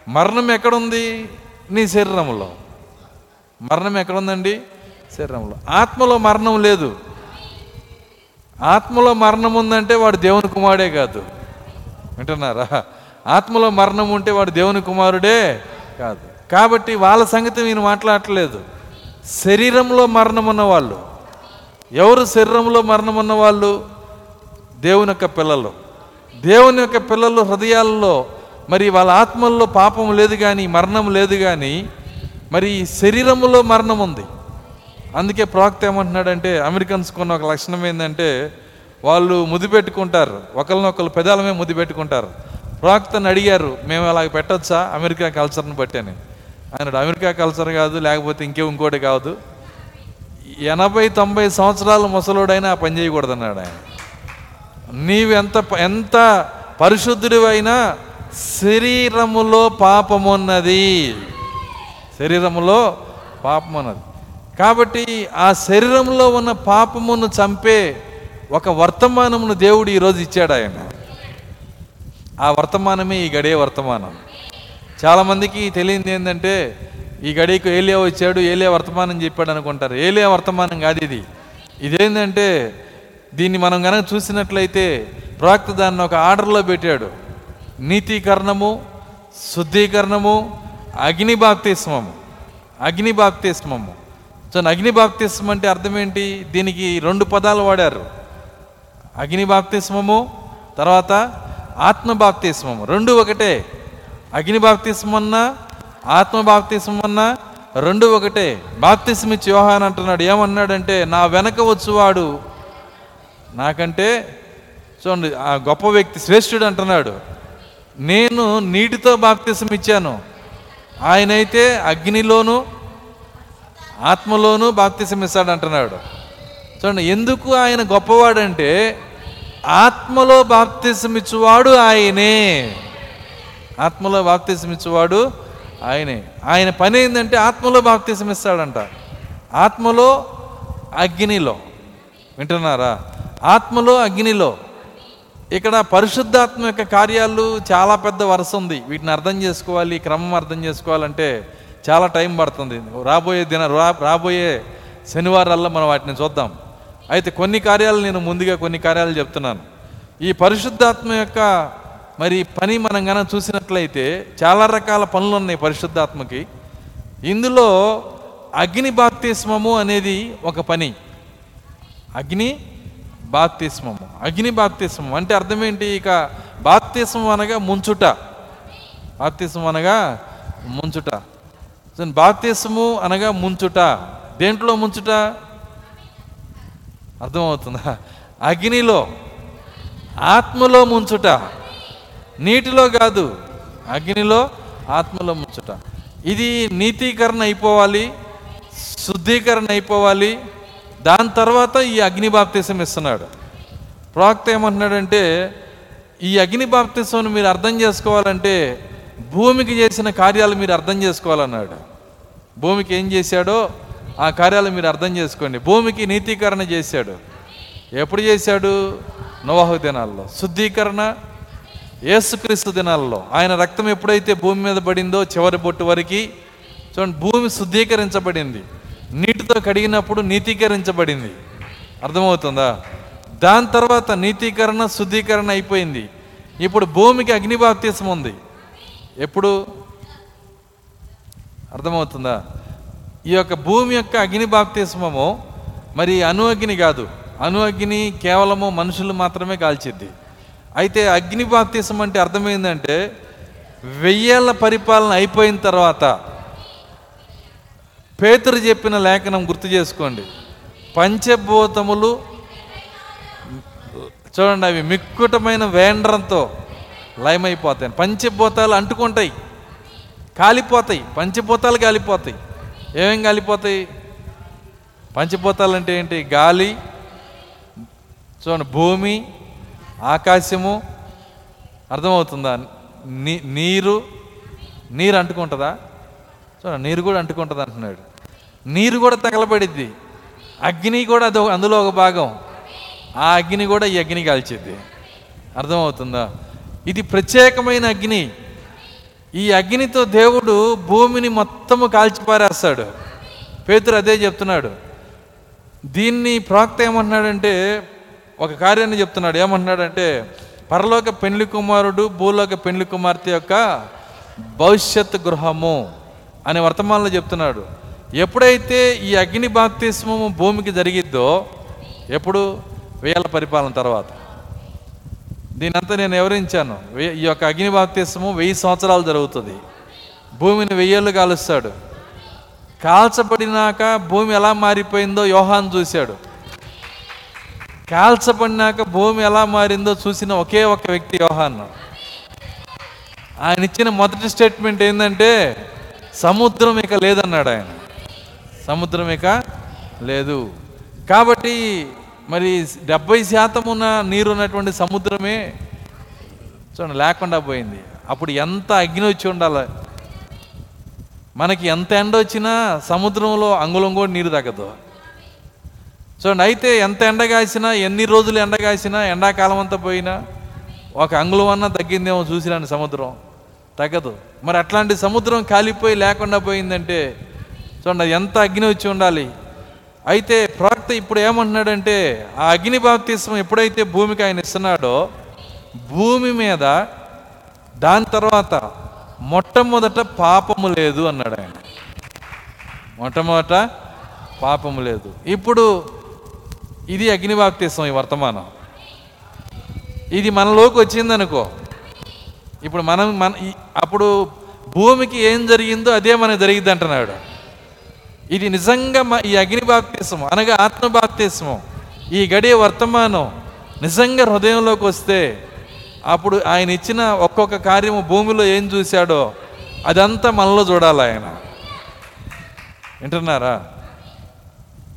మరణం ఎక్కడుంది? నీ శరీరంలో మరణం ఎక్కడుందండి? శరీరంలో ఆత్మలో మరణం లేదు. ఆత్మలో మరణం ఉందంటే వాడు దేవుని కుమారుడే కాదు. వింటున్నారా? ఆత్మలో మరణం ఉంటే వాడు దేవుని కుమారుడే కాదు. కాబట్టి వాళ్ళ సంగతి నేను మాట్లాడట్లేదు. శరీరంలో మరణం ఉన్నవాళ్ళు. ఎవరు శరీరంలో మరణం ఉన్నవాళ్ళు? దేవుని యొక్క పిల్లలు. దేవుని యొక్క పిల్లలు హృదయాల్లో మరి వాళ్ళ ఆత్మల్లో పాపం లేదు కానీ మరణం లేదు కానీ మరి శరీరంలో మరణం ఉంది. అందుకే ప్రాక్త ఏమంటున్నాడంటే అమెరికన్స్ కొన్న ఒక లక్షణం ఏంటంటే వాళ్ళు ముద్దు పెట్టుకుంటారు ఒకరినొకరు పెదాలమే ముద్దు పెట్టుకుంటారు ప్రవక్తను అడిగారు మేము అలాగ పెట్టొచ్చా? అమెరికా కల్చర్ని బట్టి అని. ఆయన అమెరికా కల్చర్ కాదు లేకపోతే ఇంకే ఇంకోటి కాదు. ఎనభై తొంభై సంవత్సరాలు ముసలోడైనా ఆ పని చేయకూడదు అన్నాడు ఆయన. నీవెంత ఎంత పరిశుద్ధుడివైనా శరీరములో పాపమున్నది. శరీరములో పాపం ఉన్నది కాబట్టి ఆ శరీరంలో ఉన్న పాపమును చంపే ఒక వర్తమానమును దేవుడు ఈరోజు ఇచ్చాడు ఆయన. ఆ వర్తమానమే ఈ గడే వర్తమానం. చాలామందికి తెలియంది ఏంటంటే ఈ గడికి ఏలియా వచ్చాడు ఏలియా వర్తమానం చెప్పాడు అనుకుంటారు. ఏలియా వర్తమానం కాదు ఇది. ఇదేంటంటే దీన్ని మనం కనుక చూసినట్లయితే ప్రవక్త దాన్ని ఒక ఆర్డర్లో పెట్టాడు. నీతీకరణము శుద్ధీకరణము అగ్ని బాప్తిస్మము. అగ్ని బాప్తిస్మము. సో అగ్ని బాప్తిస్మం అంటే అర్థం ఏంటి? దీనికి రెండు పదాలు వాడారు. అగ్ని బాప్తిస్మము తర్వాత ఆత్మ బాప్తిస్మము. రెండు ఒకటే. అగ్ని బాప్తిస్మం అన్నా ఆత్మ బాప్తిస్మం అన్నా రెండు ఒకటే. బాప్తిస్మ ఇచ్చి యోహాన్ అంటున్నాడు ఏమన్నాడంటే నా వెనక వచ్చువాడు. నాకంటే చూడండి ఆ గొప్ప వ్యక్తి శ్రేష్ఠుడు అంటున్నాడు నేను నీటితో బాప్తిసం ఇచ్చాను ఆయనైతే అగ్నిలోను ఆత్మలోను బాప్తిసం ఇస్తాడు అంటున్నాడు చూడండి ఎందుకు ఆయన గొప్పవాడంటే ఆత్మలో బాప్తిసం ఇచ్చువాడు ఆయనే. ఆత్మలో బాప్తిసం ఇచ్చువాడు ఆయనే. ఆయన పని ఏంటంటే ఆత్మలో బాప్తిసం ఇస్తాడంట ఆత్మలో అగ్నిలో. వింటున్నారా? ఆత్మలో అగ్నిలో. ఇక్కడ పరిశుద్ధాత్మ యొక్క కార్యాలు చాలా పెద్ద వరుస ఉంది. వీటిని అర్థం చేసుకోవాలి క్రమం అర్థం చేసుకోవాలంటే చాలా టైం పడుతుంది. రాబోయే దిన రా- రాబోయే శనివారాల్లో మనం వాటిని చూద్దాం. అయితే కొన్ని కార్యాలు నేను ముందుగా కొన్ని కార్యాలు చెప్తున్నాను. ఈ పరిశుద్ధాత్మ యొక్క మరి పని మనం కనుక చూసినట్లయితే చాలా రకాల పనులు ఉన్నాయి పరిశుద్ధాత్మకి. ఇందులో అగ్ని బాప్తిస్మము అనేది ఒక పని. అగ్ని బాప్తిస్మము. అగ్ని బాప్తిస్మం అంటే అర్థం ఏంటి? ఇక బాప్తిస్మం అనగా ముంచుట. బాప్తిస్మం అనగా ముంచుట. సో బాప్తిస్ము అనగా ముంచుట. దేంట్లో ముంచుట? అర్థమవుతుందా? అగ్నిలో ఆత్మలో ముంచుట. నీటిలో కాదు అగ్నిలో ఆత్మలో ముంచుట. ఇది నీతీకరణ అయిపోవాలి శుద్ధీకరణ అయిపోవాలి. దాని తర్వాత ఈ అగ్ని బాప్తీసం ఇస్తున్నాడు. ప్రవక్త ఏమంటున్నాడంటే ఈ అగ్ని బాప్తీసం మీరు అర్థం చేసుకోవాలంటే భూమికి చేసిన కార్యాలు మీరు అర్థం చేసుకోవాలన్నాడు. భూమికి ఏం చేశాడో ఆ కార్యాలు మీరు అర్థం చేసుకోండి. భూమికి నీతీకరణ చేశాడు. ఎప్పుడు చేశాడు? నోవాహు దినాల్లో. శుద్ధీకరణ యేసుక్రీస్తు దినాల్లో. ఆయన రక్తం ఎప్పుడైతే భూమి మీద పడిందో చివరి బొట్టు వరకు చూడండి భూమి శుద్ధీకరించబడింది. నీటితో కడిగినప్పుడు నీతీకరించబడింది. అర్థమవుతుందా? దాని తర్వాత నీతీకరణ శుద్ధీకరణ అయిపోయింది. ఇప్పుడు భూమికి అగ్నిబాప్తీసం ఉంది. ఎప్పుడు? అర్థమవుతుందా? ఈ యొక్క భూమి యొక్క అగ్ని బాప్తిస్మము మరి అణు అగ్ని కాదు. అణు అగ్ని కేవలము మనుషులు మాత్రమే కాల్చిద్ది. అయితే అగ్ని బాప్తిసం అంటే అర్థమైందంటే వెయ్యేళ్ళ పరిపాలన అయిపోయిన తర్వాత పేతురు చెప్పిన లేఖనం గుర్తు చేసుకోండి. పంచభూతములు చూడండి అవి మిక్కుటమైన వేండ్రంతో లయమైపోతాయి. పంచభూతాలు అంటుకుంటాయి. కాలిపోతాయి. పంచభూతాలు కాలిపోతాయి. ఏమేం కాలిపోతాయి పంచభూతాలు అంటే ఏంటి? గాలి చూడండి భూమి ఆకాశము. అర్థమవుతుందా? నీ నీరు నీరు అంటుకుంటుందా? చూడండి నీరు కూడా అంటుకుంటుంది అంటున్నాడు. నీరు కూడా తగలబడిద్ది. అగ్ని కూడా అది అందులో ఒక భాగం. ఆ అగ్ని కూడా ఈ అగ్ని కాల్చిద్ది అర్థమవుతుందా? ఇది ప్రత్యేకమైన అగ్ని. ఈ అగ్నితో దేవుడు భూమిని మొత్తము కాల్చిపారేస్తాడు. పేతురు అదే చెప్తున్నాడు. దీన్ని ప్రవక్త ఏమంటున్నాడంటే ఒక కార్యాన్ని చెప్తున్నాడు. ఏమంటున్నాడంటే పరలోక పెండ్లి కుమారుడు భూలోక పెండ్లి కుమార్తె యొక్క భవిష్యత్ గృహము అనే వర్తమానంలో చెప్తున్నాడు. ఎప్పుడైతే ఈ అగ్ని బాప్తిస్మము భూమికి జరిగిద్దో ఎప్పుడు? వేల పరిపాలన తర్వాత. దీనంతా నేను వివరించాను. వే- ఈ యొక్క అగ్ని బాప్తిస్మము వెయ్యి సంవత్సరాలు జరుగుతుంది. భూమిని వెయ్యేళ్ళు కాలుస్తాడు. కాల్చబడినాక భూమి ఎలా మారిపోయిందో యోహాన్ చూశాడు. కాల్చబడినాక భూమి ఎలా మారిందో చూసిన ఒకే ఒక వ్యక్తి యోహాన్. ఆయన ఇచ్చిన మొదటి స్టేట్మెంట్ ఏంటంటే సముద్రం ఇక లేదన్నాడు ఆయన. సముద్రం ఇక లేదు. కాబట్టి మరి డెబ్బై శాతం ఉన్న నీరు ఉన్నటువంటి సముద్రమే చూడండి లేకుండా పోయింది. అప్పుడు ఎంత అగ్ని వచ్చి ఉండాలి? మనకి ఎంత ఎండ వచ్చినా సముద్రంలో అంగుళం కూడా నీరు తగ్గదు. చూడండి అయితే ఎంత ఎండ కాసినా ఎన్ని రోజులు ఎండ కాసినా ఎండాకాలం అంతా పోయినా ఒక అంగుళం అన్నా తగ్గిందేమో చూసిరాను సముద్రం. తగ్గదు. మరి అట్లాంటి సముద్రం కాలిపోయి లేకుండా పోయిందంటే చూడండి ఎంత అగ్ని వచ్చి ఉండాలి? అయితే ప్రవక్త ఇప్పుడు ఏమంటున్నాడంటే ఆ అగ్ని బాప్తిస్మం ఎప్పుడైతే భూమికి ఆయన ఇస్తున్నాడో భూమి మీద దాని తర్వాత మొట్టమొదట పాపము లేదు అన్నాడు ఆయన. మొట్టమొదట పాపము లేదు. ఇప్పుడు ఇది అగ్ని బాప్తిస్మం ఈ వర్తమానం. ఇది మనలోకి వచ్చిందనుకో ఇప్పుడు మనం మన అప్పుడు భూమికి ఏం జరిగిందో అదే మనకు జరిగింది అంటున్నాడు ఇది నిజంగా మా ఈ అగ్ని బాప్తీసము అనగా ఆత్మ బాప్తీసము. ఈ గడియ వర్తమానం నిజంగా హృదయంలోకి వస్తే అప్పుడు ఆయన ఇచ్చిన ఒక్కొక్క కార్యము భూమిలో ఏం చూశాడో అదంతా మనలో చూడాలి ఆయన. వింటున్నారా?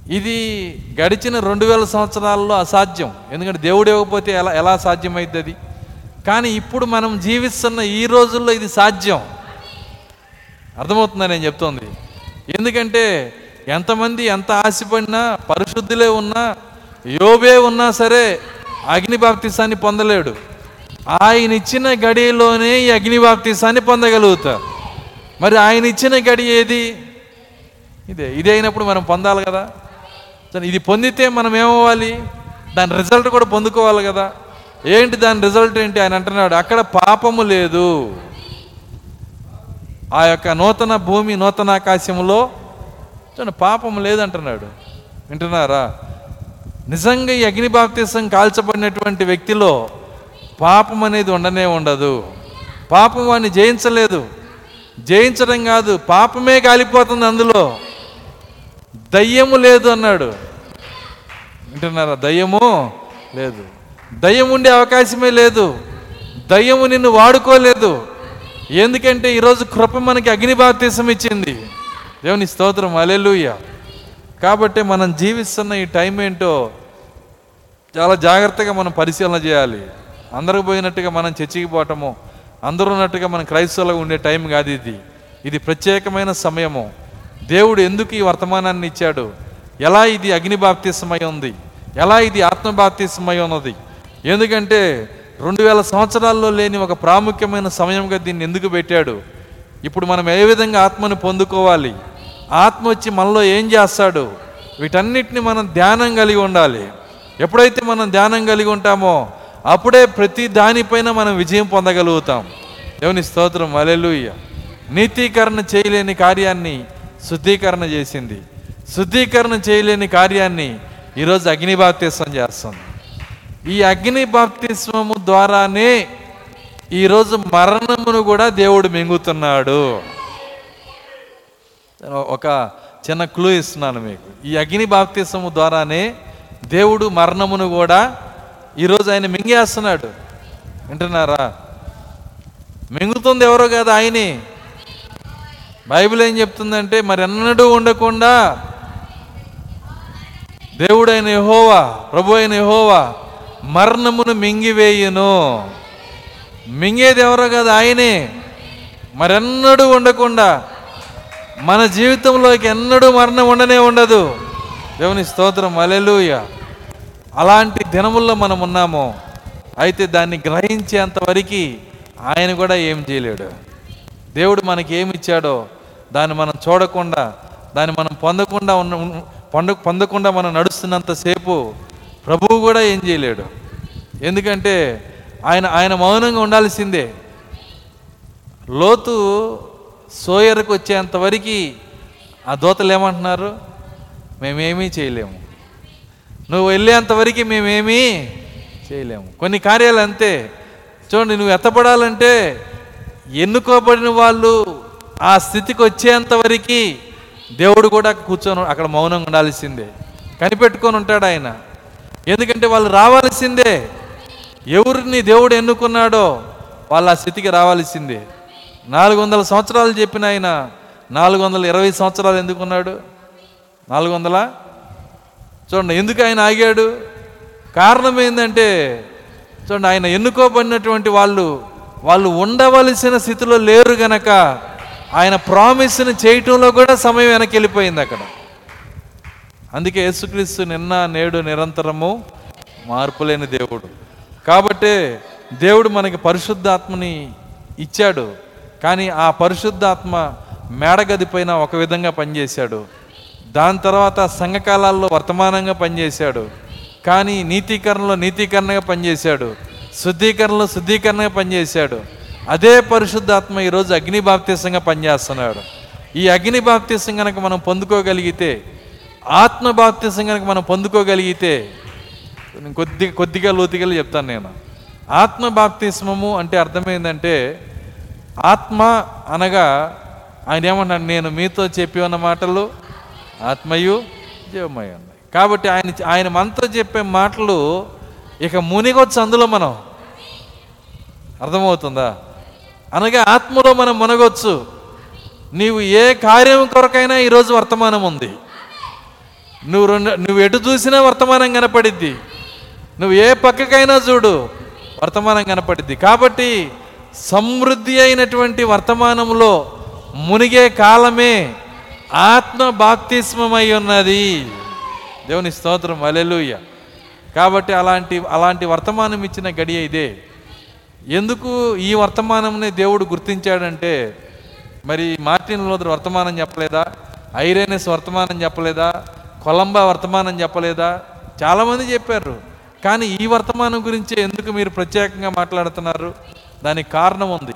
ఇది గడిచిన రెండు వేల సంవత్సరాల్లో అసాధ్యం. ఎందుకంటే దేవుడు ఇవ్వకపోతే ఎలా ఎలా సాధ్యమైద్ది అది కానీ ఇప్పుడు మనం జీవిస్తున్న ఈ రోజుల్లో ఇది సాధ్యం. అర్థమవుతుందా నేను చెప్తోంది? ఎందుకంటే ఎంతమంది ఎంత ఆశపడినా పరిశుద్ధులే ఉన్నా యోబే ఉన్నా సరే అగ్ని బాప్తిసాన్ని పొందలేడు. ఆయన ఇచ్చిన గడిలోనే ఈ అగ్ని బాప్తిసాన్ని పొందగలుగుతారు మరి ఆయన ఇచ్చిన గడి ఏది? ఇదే ఇది అయినప్పుడు మనం పొందాలి కదా. ఇది పొందితే మనం ఏమవ్వాలి? దాని రిజల్ట్ కూడా పొందుకోవాలి కదా. ఏంటి దాని రిజల్ట్ ఏంటి? ఆయన అంటున్నాడు అక్కడ పాపము లేదు. ఆ యొక్క నూతన భూమి నూతన ఆకాశంలో చూడండి పాపం లేదంటున్నాడు. వింటున్నారా? నిజంగా ఈ అగ్ని బాప్తిసం కాల్చబడినటువంటి వ్యక్తిలో పాపం అనేది ఉండనే ఉండదు. పాపం వాడిని జయించలేదు. జయించడం కాదు పాపమే కాలిపోతుంది అందులో. దయ్యము లేదు అన్నాడు. వింటున్నారా? దయ్యము లేదు. దయ్యం ఉండే అవకాశమే లేదు. దయ్యము నిన్ను వాడుకోలేదు. ఎందుకంటే ఈరోజు కృప మనకి అగ్ని బాప్తీసం ఇచ్చింది. దేవుని స్తోత్రం అలెలుయ్య కాబట్టి మనం జీవిస్తున్న ఈ టైం ఏంటో చాలా జాగ్రత్తగా మనం పరిశీలన చేయాలి. అందరికి పోయినట్టుగా మనం చర్చికి పోవటము అందరూ ఉన్నట్టుగా మనం క్రైస్తవులుగా ఉండే టైం కాదు ఇది. ఇది ప్రత్యేకమైన సమయము. దేవుడు ఎందుకు ఈ వర్తమానాన్ని ఇచ్చాడు? ఎలా ఇది అగ్ని బాప్తీసమై ఉంది? ఎలా ఇది ఆత్మ బాప్తీసమై ఉన్నది? ఎందుకంటే రెండు వేల సంవత్సరాల్లో లేని ఒక ప్రాముఖ్యమైన సమయంగా దీన్ని ఎందుకు పెట్టాడు? ఇప్పుడు మనం ఏ విధంగా ఆత్మను పొందుకోవాలి? ఆత్మ వచ్చి మనలో ఏం చేస్తాడు? వీటన్నిటిని మనం ధ్యానం కలిగి ఉండాలి. ఎప్పుడైతే మనం ధ్యానం కలిగి ఉంటామో అప్పుడే ప్రతి దానిపైన మనం విజయం పొందగలుగుతాం. దేవుని స్తోత్రం. అలెలుయ్య నీతీకరణ చేయలేని కార్యాన్ని శుద్ధీకరణ చేసింది. శుద్ధీకరణ చేయలేని కార్యాన్ని ఈరోజు అగ్నిబాప్తీసం చేస్తుంది. ఈ అగ్ని బాప్తిస్వము ద్వారానే ఈరోజు మరణమును కూడా దేవుడు మింగుతున్నాడు. ఒక చిన్న క్లూ ఇస్తున్నాను మీకు. ఈ అగ్ని బాప్తిస్వము ద్వారానే దేవుడు మరణమును కూడా ఈరోజు ఆయన మింగేస్తున్నాడు. వింటున్నారా? మింగుతుంది ఎవరో కాదు ఆయనే. బైబిల్ ఏం చెప్తుందంటే మరి ఎన్నడూ ఉండకుండా దేవుడైన యహోవా ప్రభు అయిన యహోవా మరణమును మింగివేయును. మింగేది ఎవరో కదా ఆయనే. మరెన్నడూ ఉండకుండా మన జీవితంలోకి ఎన్నడూ మరణం ఉండనే ఉండదు. దేవుని స్తోత్రం అలెలుయ అలాంటి దినముల్లో మనం ఉన్నాము. అయితే దాన్ని గ్రహించేంతవరకు ఆయన కూడా ఏం చేయలేడు. దేవుడు మనకి ఏమి ఇచ్చాడో దాన్ని మనం చూడకుండా దాన్ని మనం పొందకుండా ఉన్న పొంద పొందకుండా మనం నడుస్తున్నంతసేపు ప్రభువు కూడా ఏం చేయలేడు. ఎందుకంటే ఆయన ఆయన మౌనంగా ఉండాల్సిందే. లోతు సోయర్కు వచ్చేంతవరకు ఆ దోతలు ఏమంటున్నారు? మేమేమీ చేయలేము. నువ్వు వెళ్ళేంతవరకు మేమేమీ చేయలేము. కొన్ని కార్యాలు అంతే. చూడండి నువ్వు ఎత్తపడాలంటే ఎన్నుకోబడిన వాళ్ళు ఆ స్థితికి వచ్చేంతవరకు దేవుడు కూడా కూర్చొని అక్కడ మౌనంగా ఉండాల్సిందే. కనిపెట్టుకొని ఉంటాడు ఆయన. ఎందుకంటే వాళ్ళు రావాల్సిందే. ఎవరిని దేవుడు ఎన్నుకున్నాడో వాళ్ళ స్థితికి రావాల్సిందే. నాలుగు వందల సంవత్సరాలు చెప్పిన ఆయన నాలుగు వందల ఇరవై సంవత్సరాలు ఎందుకున్నాడు? నాలుగు వందల చూడండి ఎందుకు ఆయన ఆగాడు? కారణం ఏంటంటే చూడండి ఆయన ఎన్నుకోబడినటువంటి వాళ్ళు వాళ్ళు ఉండవలసిన స్థితిలో లేరు గనక ఆయన ప్రామిస్ని చేయటంలో కూడా సమయం వెనక్కి వెళ్ళిపోయింది అక్కడ. అందుకే యేసుక్రీస్తు నిన్న నేడు నిరంతరము మార్పులేని దేవుడు. కాబట్టే దేవుడు మనకి పరిశుద్ధాత్మని ఇచ్చాడు. కానీ ఆ పరిశుద్ధాత్మ మేడగది పైన ఒక విధంగా పనిచేశాడు. దాని తర్వాత సంఘకాలాల్లో వర్తమానంగా పనిచేశాడు. కానీ నీతీకరణలో నీతీకరణగా పనిచేశాడు. శుద్ధీకరణలో శుద్ధీకరణగా పనిచేశాడు. అదే పరిశుద్ధాత్మ ఈరోజు అగ్ని బాప్తీసంగా పనిచేస్తున్నాడు. ఈ అగ్ని బాప్తీసం కనుక మనం పొందుకోగలిగితే ఆత్మ బాప్తీసం కనుక మనం పొందుకోగలిగితే కొద్ది కొద్దిగా లోతుగా చెప్తాను నేను. ఆత్మ బాప్తిస్మము అంటే అర్థమైందంటే ఆత్మ అనగా ఆయన ఏమన్నాడు నేను మీతో చెప్పి ఉన్న మాటలు ఆత్మయు జీవమయ్య ఉన్నాయి కాబట్టి ఆయన ఆయన మనతో చెప్పే మాటలు ఇక మునిగొచ్చు అందులో మనం. అర్థమవుతుందా? అనగా ఆత్మలో మనం మునగొచ్చు. నీవు ఏ కార్యం కొరకైనా ఈరోజు వర్తమానం ఉంది. నువ్వు రెండు నువ్వు ఎటు చూసినా వర్తమానం కనపడిద్ది. నువ్వు ఏ పక్కకైనా చూడు వర్తమానం కనపడిద్ది. కాబట్టి సమృద్ధి అయినటువంటి వర్తమానంలో మునిగే కాలమే ఆత్మ బాప్తిస్మమై ఉన్నది. దేవుని స్తోత్రం అలెలుయ్య కాబట్టి అలాంటి అలాంటి వర్తమానం ఇచ్చిన గడియ ఇదే. ఎందుకు ఈ వర్తమానంనే దేవుడు గుర్తించాడంటే మరి మార్టిన్ లోదర్ వర్తమానం చెప్పలేదా? ఐరేనెస్ వర్తమానం చెప్పలేదా? కొలంబ వర్తమానం చెప్పలేదా? చాలామంది చెప్పారు. కానీ ఈ వర్తమానం గురించి ఎందుకు మీరు ప్రత్యేకంగా మాట్లాడుతున్నారు? దానికి కారణం ఉంది.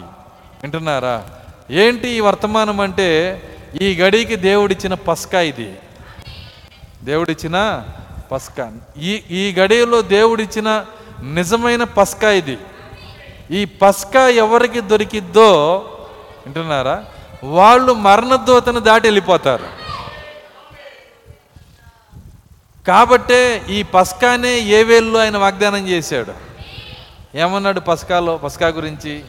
వింటున్నారా? ఏంటి ఈ వర్తమానం అంటే ఈ గడికి దేవుడిచ్చిన పస్కా ఇది. దేవుడిచ్చిన పస్కా. ఈ ఈ గడియలో దేవుడిచ్చిన నిజమైన పస్కా ఇది. ఈ పస్కా ఎవరికి దొరికిద్దో వింటున్నారా? వాళ్ళు మరణదూతను దాటి వెళ్ళిపోతారు. కాబట్టే ఈ పస్కానే ఏ వేల్లో ఆయన వాగ్దానం చేశాడు. ఏమన్నాడు పస్కాలో? పస్కా గురించి?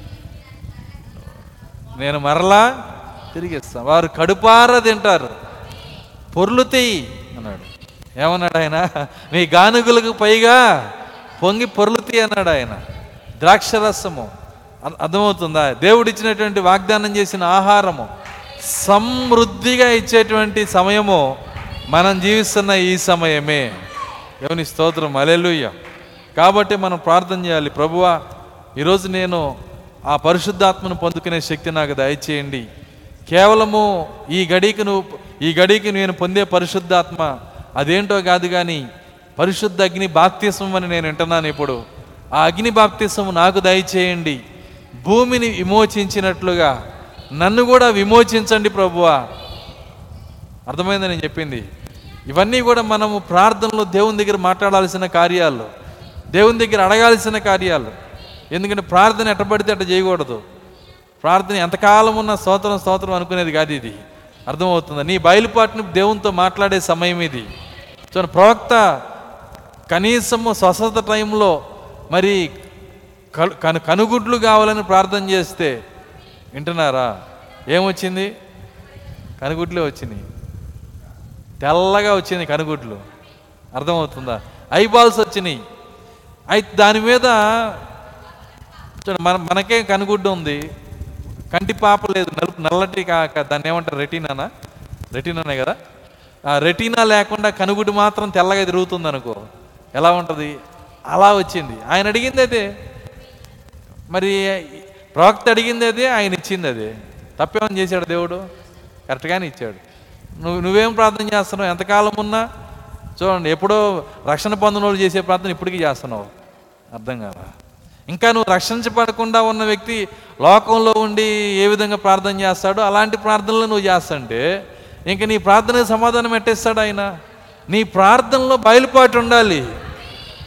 నేను మరలా తిరిగిస్తాను వారు కడుపార తింటారు. పొర్లు పొర్లుతాయి అన్నాడు. ఏమన్నాడు ఆయన? మీ గానుగులకు పైగా పొంగి పొర్లు పొర్లుతాయి అన్నాడు ఆయన. ద్రాక్షరసము. అర్థమవుతుందా? దేవుడిచ్చినటువంటి వాగ్దానం చేసిన ఆహారము. సమృద్ధిగా ఇచ్చేటువంటి సమయము మనం జీవిస్తున్న ఈ సమయమే. దేవుని స్తోత్రం. అలెలుయ్య కాబట్టి మనం ప్రార్థన చేయాలి. ప్రభువా ఈరోజు నేను ఆ పరిశుద్ధాత్మను పొందుకునే శక్తి నాకు దయచేయండి. కేవలము ఈ గడికి నువ్వు ఈ గడికి నేను పొందే పరిశుద్ధాత్మ అదేంటో కాదు కానీ పరిశుద్ధ అగ్ని బాప్తిసం అని నేను వింటున్నాను ఇప్పుడు. ఆ అగ్ని బాప్తిసం నాకు దయచేయండి. భూమిని విమోచించినట్లుగా నన్ను కూడా విమోచించండి ప్రభువా. అర్థమైందని నేను చెప్పింది? ఇవన్నీ కూడా మనము ప్రార్థనలో దేవుని దగ్గర మాట్లాడాల్సిన కార్యాలు దేవుని దగ్గర అడగాల్సిన కార్యాలు. ఎందుకంటే ప్రార్థన ఎట్టబడితే అట్ట చేయకూడదు. ప్రార్థన ఎంతకాలం ఉన్న స్తోత్రం స్తోత్రం అనుకునేది కాదు ఇది. అర్థమవుతుంది. నీ బయలుపాటిని దేవునితో మాట్లాడే సమయం ఇది. సో ప్రవక్త కనీసము స్వస్థత టైంలో మరి కను కను కనుగుడ్లు కావాలని ప్రార్థన చేస్తే వింటున్నారా? ఏమొచ్చింది? కనుగుడ్లే వచ్చినాయి. తెల్లగా వచ్చింది కనుగుడ్లు. అర్థమవుతుందా? ఐబాల్స్ వచ్చినాయి. అయితే దాని మీద మన మనకే కనుగుడ్డు ఉంది. కంటి పాప లేదు. నలుపు నల్లటి కాక దాన్ని ఏమంటారు? రెటీనానా? రెటీనానే కదా? ఆ రెటీనా లేకుండా కనుగుడ్డు మాత్రం తెల్లగా తిరుగుతుంది అనుకో. ఎలా ఉంటుంది? అలా వచ్చింది. ఆయన అడిగింది అదే. మరి ప్రవక్త అడిగింది అదే ఆయన ఇచ్చింది అదే. తప్పేమని చేశాడు దేవుడు? కరెక్ట్గానే ఇచ్చాడు. నువ్వు నువ్వేం ప్రార్థన చేస్తున్నావు? ఎంతకాలం ఉన్నా చూడండి ఎప్పుడో రక్షణ పొందిన వాళ్ళు చేసే ప్రార్థన ఇప్పటికీ చేస్తున్నావు. అర్థం కాదా? ఇంకా నువ్వు రక్షించబడకుండా ఉన్న వ్యక్తి లోకంలో ఉండి ఏ విధంగా ప్రార్థన చేస్తాడో అలాంటి ప్రార్థనలు నువ్వు చేస్తుంటే ఇంకా నీ ప్రార్థనకు సమాధానం ఎట్టేస్తాడు ఆయన? నీ ప్రార్థనలో బయలుపాటు ఉండాలి.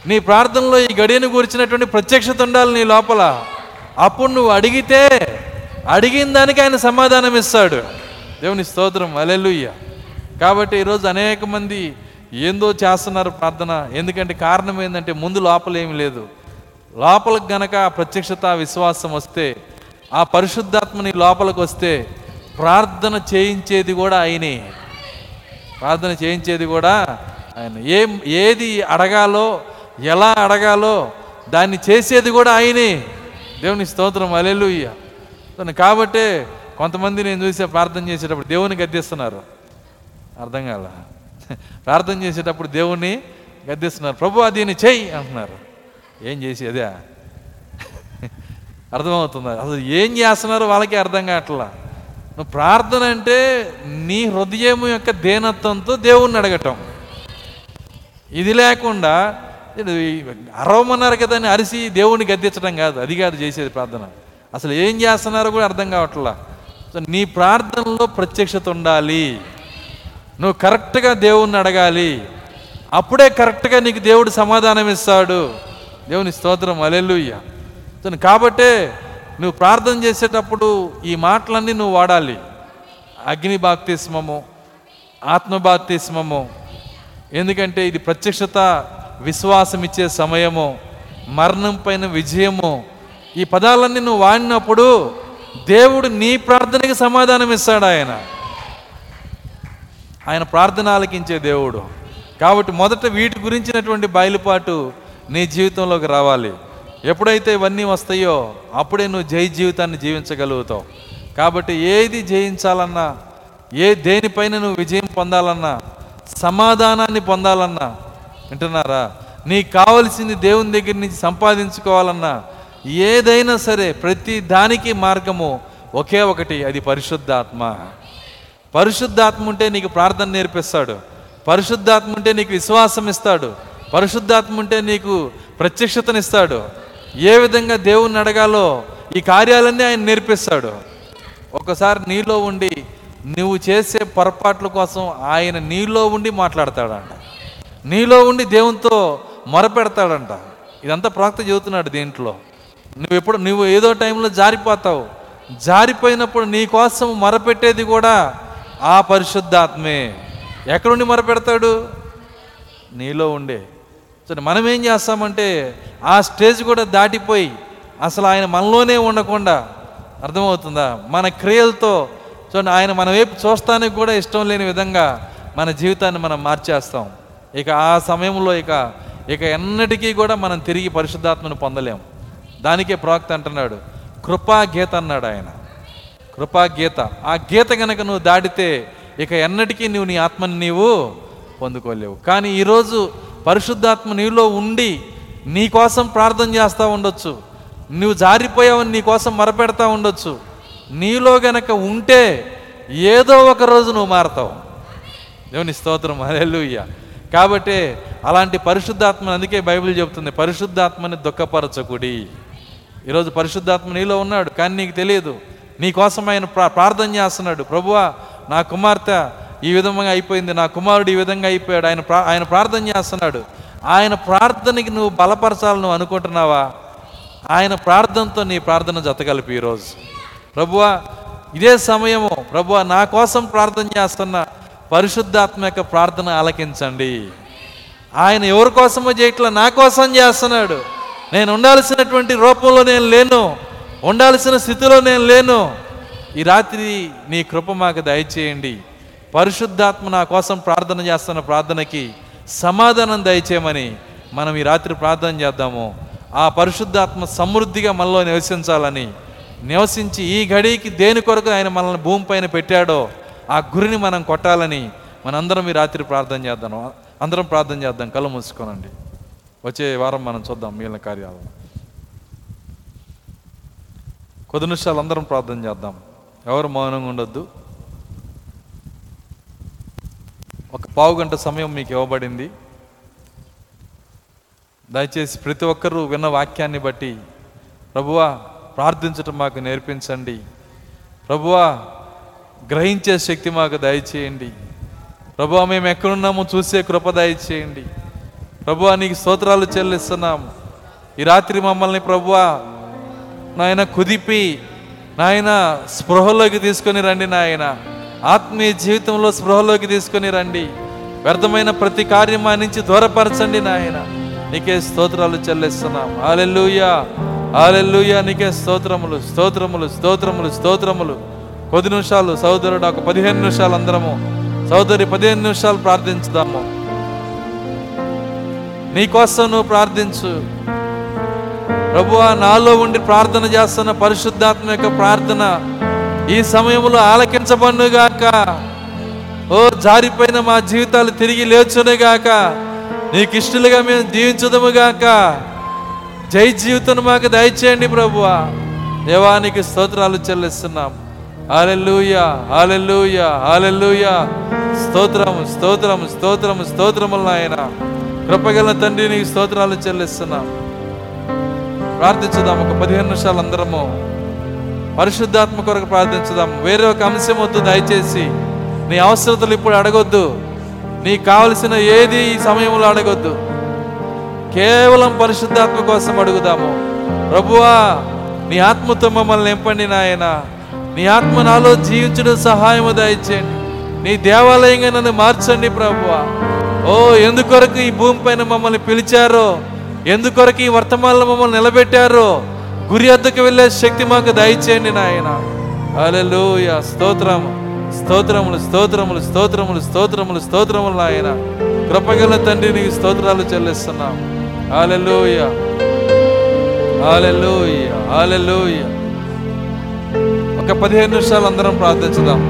నీ ప్రార్థనలో ఈ గడియను గురించినటువంటి ప్రత్యక్షత ఉండాలి నీ లోపల. అప్పుడు నువ్వు అడిగితే అడిగిన దానికి ఆయన సమాధానం ఇస్తాడు. దేవుని స్తోత్రం అలెలుయ్య కాబట్టి ఈరోజు అనేక మంది ఏందో చేస్తున్నారు ప్రార్థన. ఎందుకంటే కారణం ఏంటంటే ముందు లోపల ఏమి లేదు. లోపలికి గనక ప్రత్యక్షత విశ్వాసం వస్తే ఆ పరిశుద్ధాత్మని లోపలికి వస్తే ప్రార్థన చేయించేది కూడా ఆయనే. ప్రార్థన చేయించేది కూడా ఆయన. ఏం ఏది అడగాలో ఎలా అడగాలో దాన్ని చేసేది కూడా ఆయనే. దేవుని స్తోత్రం అలెలుయ్య కాబట్టే కొంతమంది నేను చూసే ప్రార్థన చేసేటప్పుడు దేవుని గద్దిస్తున్నారు. అర్థం కాల? ప్రార్థన చేసేటప్పుడు దేవుణ్ణి గద్దిస్తున్నారు. ప్రభు దీన్ని చెయ్యి అంటున్నారు. ఏం చేసి అదే అర్థమవుతుంది? అసలు ఏం చేస్తున్నారో? వాళ్ళకి అర్థం కావట్లా. నువ్వు ప్రార్థన అంటే నీ హృదయం యొక్క దేనత్వంతో దేవుణ్ణి అడగటం. ఇది లేకుండా అరవమన్నారు కదా అని అరిసి దేవుణ్ణి గద్దించడం కాదు. అది కాదు చేసేది ప్రార్థన. అసలు ఏం చేస్తున్నారో కూడా అర్థం కావట్లా. సో నీ ప్రార్థనలో ప్రత్యక్షత ఉండాలి. నువ్వు కరెక్ట్గా దేవుణ్ణి అడగాలి. అప్పుడే కరెక్ట్గా నీకు దేవుడు సమాధానం ఇస్తాడు. దేవుని స్తోత్రం అలెలుయ్య కాబట్టే నువ్వు ప్రార్థన చేసేటప్పుడు ఈ మాటలన్నీ నువ్వు వాడాలి. అగ్ని బాప్తిస్మము ఆత్మబాప్తిస్మము ఎందుకంటే ఇది ప్రత్యక్షత విశ్వాసం ఇచ్చే సమయము మరణం పైన విజయము. ఈ పదాలన్నీ నువ్వు వాడినప్పుడు దేవుడు నీ ప్రార్థనకి సమాధానం ఇస్తాడు ఆయన. ఆయన ప్రార్థన ఆలకించే దేవుడు. కాబట్టి మొదట వీటి గురించినటువంటి బయలుపాటు నీ జీవితంలోకి రావాలి. ఎప్పుడైతే ఇవన్నీ వస్తాయో అప్పుడే నువ్వు జై జీవితాన్ని జీవించగలుగుతావు. కాబట్టి ఏది జయించాలన్నా ఏ దేనిపైన నువ్వు విజయం పొందాలన్నా సమాధానాన్ని పొందాలన్నా వింటున్నారా? నీకు కావలసింది దేవుని దగ్గర నుంచి సంపాదించుకోవాలన్నా ఏదైనా సరే ప్రతి దానికి మార్గము ఒకే ఒకటి అది పరిశుద్ధాత్మ. పరిశుద్ధాత్మ ఉంటే నీకు ప్రార్థన నేర్పిస్తాడు. పరిశుద్ధాత్మ ఉంటే నీకు విశ్వాసం ఇస్తాడు. పరిశుద్ధాత్మ ఉంటే నీకు ప్రత్యక్షతనిస్తాడు. ఏ విధంగా దేవుణ్ణి అడగాలో ఈ కార్యాలన్నీ ఆయన నేర్పిస్తాడు. ఒకసారి నీలో ఉండి నువ్వు చేసే పొరపాట్ల కోసం ఆయన నీలో ఉండి మాట్లాడతాడంట. నీలో ఉండి దేవునితో మొరపెడతాడంట. ఇదంతా ప్రాక్త చెబుతున్నాడు దీంట్లో. నువ్వు ఎప్పుడు నువ్వు ఏదో టైంలో జారిపోతావు. జారిపోయినప్పుడు నీ కోసం మొరపెట్టేది కూడా ఆ పరిశుద్ధాత్మే. ఎక్కడుండి మొరపెడతాడు? నీలో ఉండే. సరే మనం ఏం చేస్తామంటే ఆ స్టేజ్ కూడా దాటిపోయి అసలు ఆయన మనలోనే ఉండకుండా అర్థమవుతుందా? మన క్రియలతో చూడండి ఆయన మన వైపు చూస్తానికి కూడా ఇష్టం లేని విధంగా మన జీవితాన్ని మనం మార్చేస్తాం. ఇక ఆ సమయంలో ఇక ఇక ఎన్నటికీ కూడా మనం తిరిగి పరిశుద్ధాత్మను పొందలేం. దానికే ప్రవక్త అంటున్నాడు కృపా గీత అన్నాడు ఆయన. కృపా గీత. ఆ గీత కనుక నువ్వు దాటితే ఇక ఎన్నటికీ నువ్వు నీ ఆత్మని నీవు పొందుకోలేవు. కానీ ఈరోజు పరిశుద్ధాత్మ నీలో ఉండి నీ కోసం ప్రార్థన చేస్తూ ఉండొచ్చు. నువ్వు జారిపోయావని నీ కోసం మరపెడతా ఉండొచ్చు. నీలో గనక ఉంటే ఏదో ఒక రోజు నువ్వు మారతావు. దేవుని స్తోత్రం. హల్లెలూయా. కాబట్టి అలాంటి పరిశుద్ధాత్మని అందుకే బైబిల్ చెబుతుంది పరిశుద్ధాత్మని దుఃఖపరచకుడి. ఈరోజు పరిశుద్ధాత్మ నీలో ఉన్నాడు కానీ నీకు తెలియదు. నీ కోసం ఆయన ప్రా ప్రార్థన చేస్తున్నాడు. ప్రభువా నా కుమార్తె ఈ విధంగా అయిపోయింది. నా కుమారుడు ఈ విధంగా అయిపోయాడు. ఆయన ప్రా ఆయన ప్రార్థన చేస్తున్నాడు. ఆయన ప్రార్థనకి నువ్వు బలపరచాలని నువ్వు అనుకుంటున్నావా? ఆయన ప్రార్థనతో నీ ప్రార్థన జతగలిపి ఈరోజు. ప్రభువా ఇదే సమయము ప్రభువా నా కోసం ప్రార్థన చేస్తున్న పరిశుద్ధాత్మ యొక్క ప్రార్థన ఆలకించండి. ఆయన ఎవరి కోసమో చేయట్లా నా కోసం చేస్తున్నాడు. నేను ఉండాల్సినటువంటి రూపంలో నేను లేను. ఉండాల్సిన స్థితిలో నేను లేను. ఈ రాత్రి నీ కృప మాకు దయచేయండి. పరిశుద్ధాత్మ నా కోసం ప్రార్థన చేస్తున్న ప్రార్థనకి సమాధానం దయచేయమని మనం ఈ రాత్రి ప్రార్థన చేద్దాము. ఆ పరిశుద్ధాత్మ సమృద్ధిగా మనలో నివసించాలని నివసించి ఈ గడికి దేని కొరకు ఆయన మనల్ని భూమిపైన పెట్టాడో ఆ గురిని మనం కొట్టాలని మనందరం ఈ రాత్రి ప్రార్థన చేద్దాం. అందరం ప్రార్థన చేద్దాం. కళ్ళు మూసుకోనండి. వచ్చే వారం మనం చూద్దాం మిగిలిన కార్యాలు. కొద్ది నిమిషాలు అందరం ప్రార్థన చేద్దాం. ఎవరు మౌనంగా ఉండొద్దు? ఒక పావు గంట సమయం మీకు ఇవ్వబడింది. దయచేసి ప్రతి ఒక్కరూ విన్న వాక్యాన్ని బట్టి ప్రభువా ప్రార్థించటం మాకు నేర్పించండి. ప్రభువా గ్రహించే శక్తి మాకు దయచేయండి. ప్రభువా మేము ఎక్కడున్నామో చూసే కృప దయచేయండి. ప్రభువా నీకు స్తోత్రాలు చెల్లిస్తున్నాము ఈ రాత్రి మమ్మల్ని ప్రభువా నాయన కుదిపి నాయన స్పృహలోకి తీసుకొని రండి నాయన. ఆత్మీయ జీవితంలో స్పృహలోకి తీసుకొని రండి. వ్యర్థమైన ప్రతి కార్యం నుంచి దూరపరచండి నాయన. నీకే స్తోత్రాలు చెల్లిస్తున్నాం. ఆలెల్లుయా ఆలెల్లుయా నీకే స్తోత్రములు స్తోత్రములు స్తోత్రములు స్తోత్రములు. కొద్ది నిమిషాలు సహోదరుడు ఒక పదిహేను నిమిషాలు అందరము. సహోదరి పదిహేను నిమిషాలు ప్రార్థించుదాము. నీకోసం నువ్వు ప్రార్థించు. ప్రభువా నాలో ఉండి ప్రార్థన చేస్తున్న పరిశుద్ధాత్మ యొక్క ప్రార్థన ఈ సమయంలో ఆలకించబడుగాక ఓ జారిపోయిన మా జీవితాలు తిరిగి లేచునుగాక. నీకు ఇష్టలుగా మేము జీవించదముగాక. జై జీవితం మాకు దయచేయండి ప్రభువా. దేవానికి స్తోత్రాలు చెల్లిస్తున్నాం. హాలెలూయ హాలెలూయ హాలెలూయ స్తోత్రము స్తోత్రము స్తోత్రము స్తోత్రములు నాయనా. కృపగల తండ్రి నీకు స్తోత్రాలు చెల్లిస్తున్నాం. ప్రార్థించుదాం ఒక పదిహేను నిమిషాలు అందరము. పరిశుద్ధాత్మ కొరకు ప్రార్థించుదాం. వేరే ఒక అంశం వద్దు దయచేసి. నీ అవసరతలు ఇప్పుడు అడగొద్దు. నీకు కావలసిన ఏది ఈ సమయంలో అడగొద్దు. కేవలం పరిశుద్ధాత్మ కోసం అడుగుదాము. ప్రభువా నీ ఆత్మతో మమ్మల్ని నింపండి నాయన. నీ ఆత్మ నాలో జీవించడం సహాయము దయచేయండి. నీ దేవాలయంగా నన్ను మార్చండి ప్రభువా. ఓ ఎందుకొరకు ఈ భూమి పైన మమ్మల్ని పిలిచారో? ఎందుకొరకు ఈ వర్తమానంలో మమ్మల్ని నిలబెట్టారో? గురి వద్దకు వెళ్ళే శక్తి మాకు దయచేయండి నాయన. అలెలుయ స్తోత్రం. స్తోత్రములు స్తోత్రములు స్తోత్రములు స్తోత్రములు స్తోత్రములు నాయన. కృపగల తండ్రి నీకు స్తోత్రాలు చెల్లిస్తున్నాం అలెలుయ అలెలుయ అలెలుయ ఒక పదిహేను నిమిషాలు అందరం ప్రార్థించుదాం.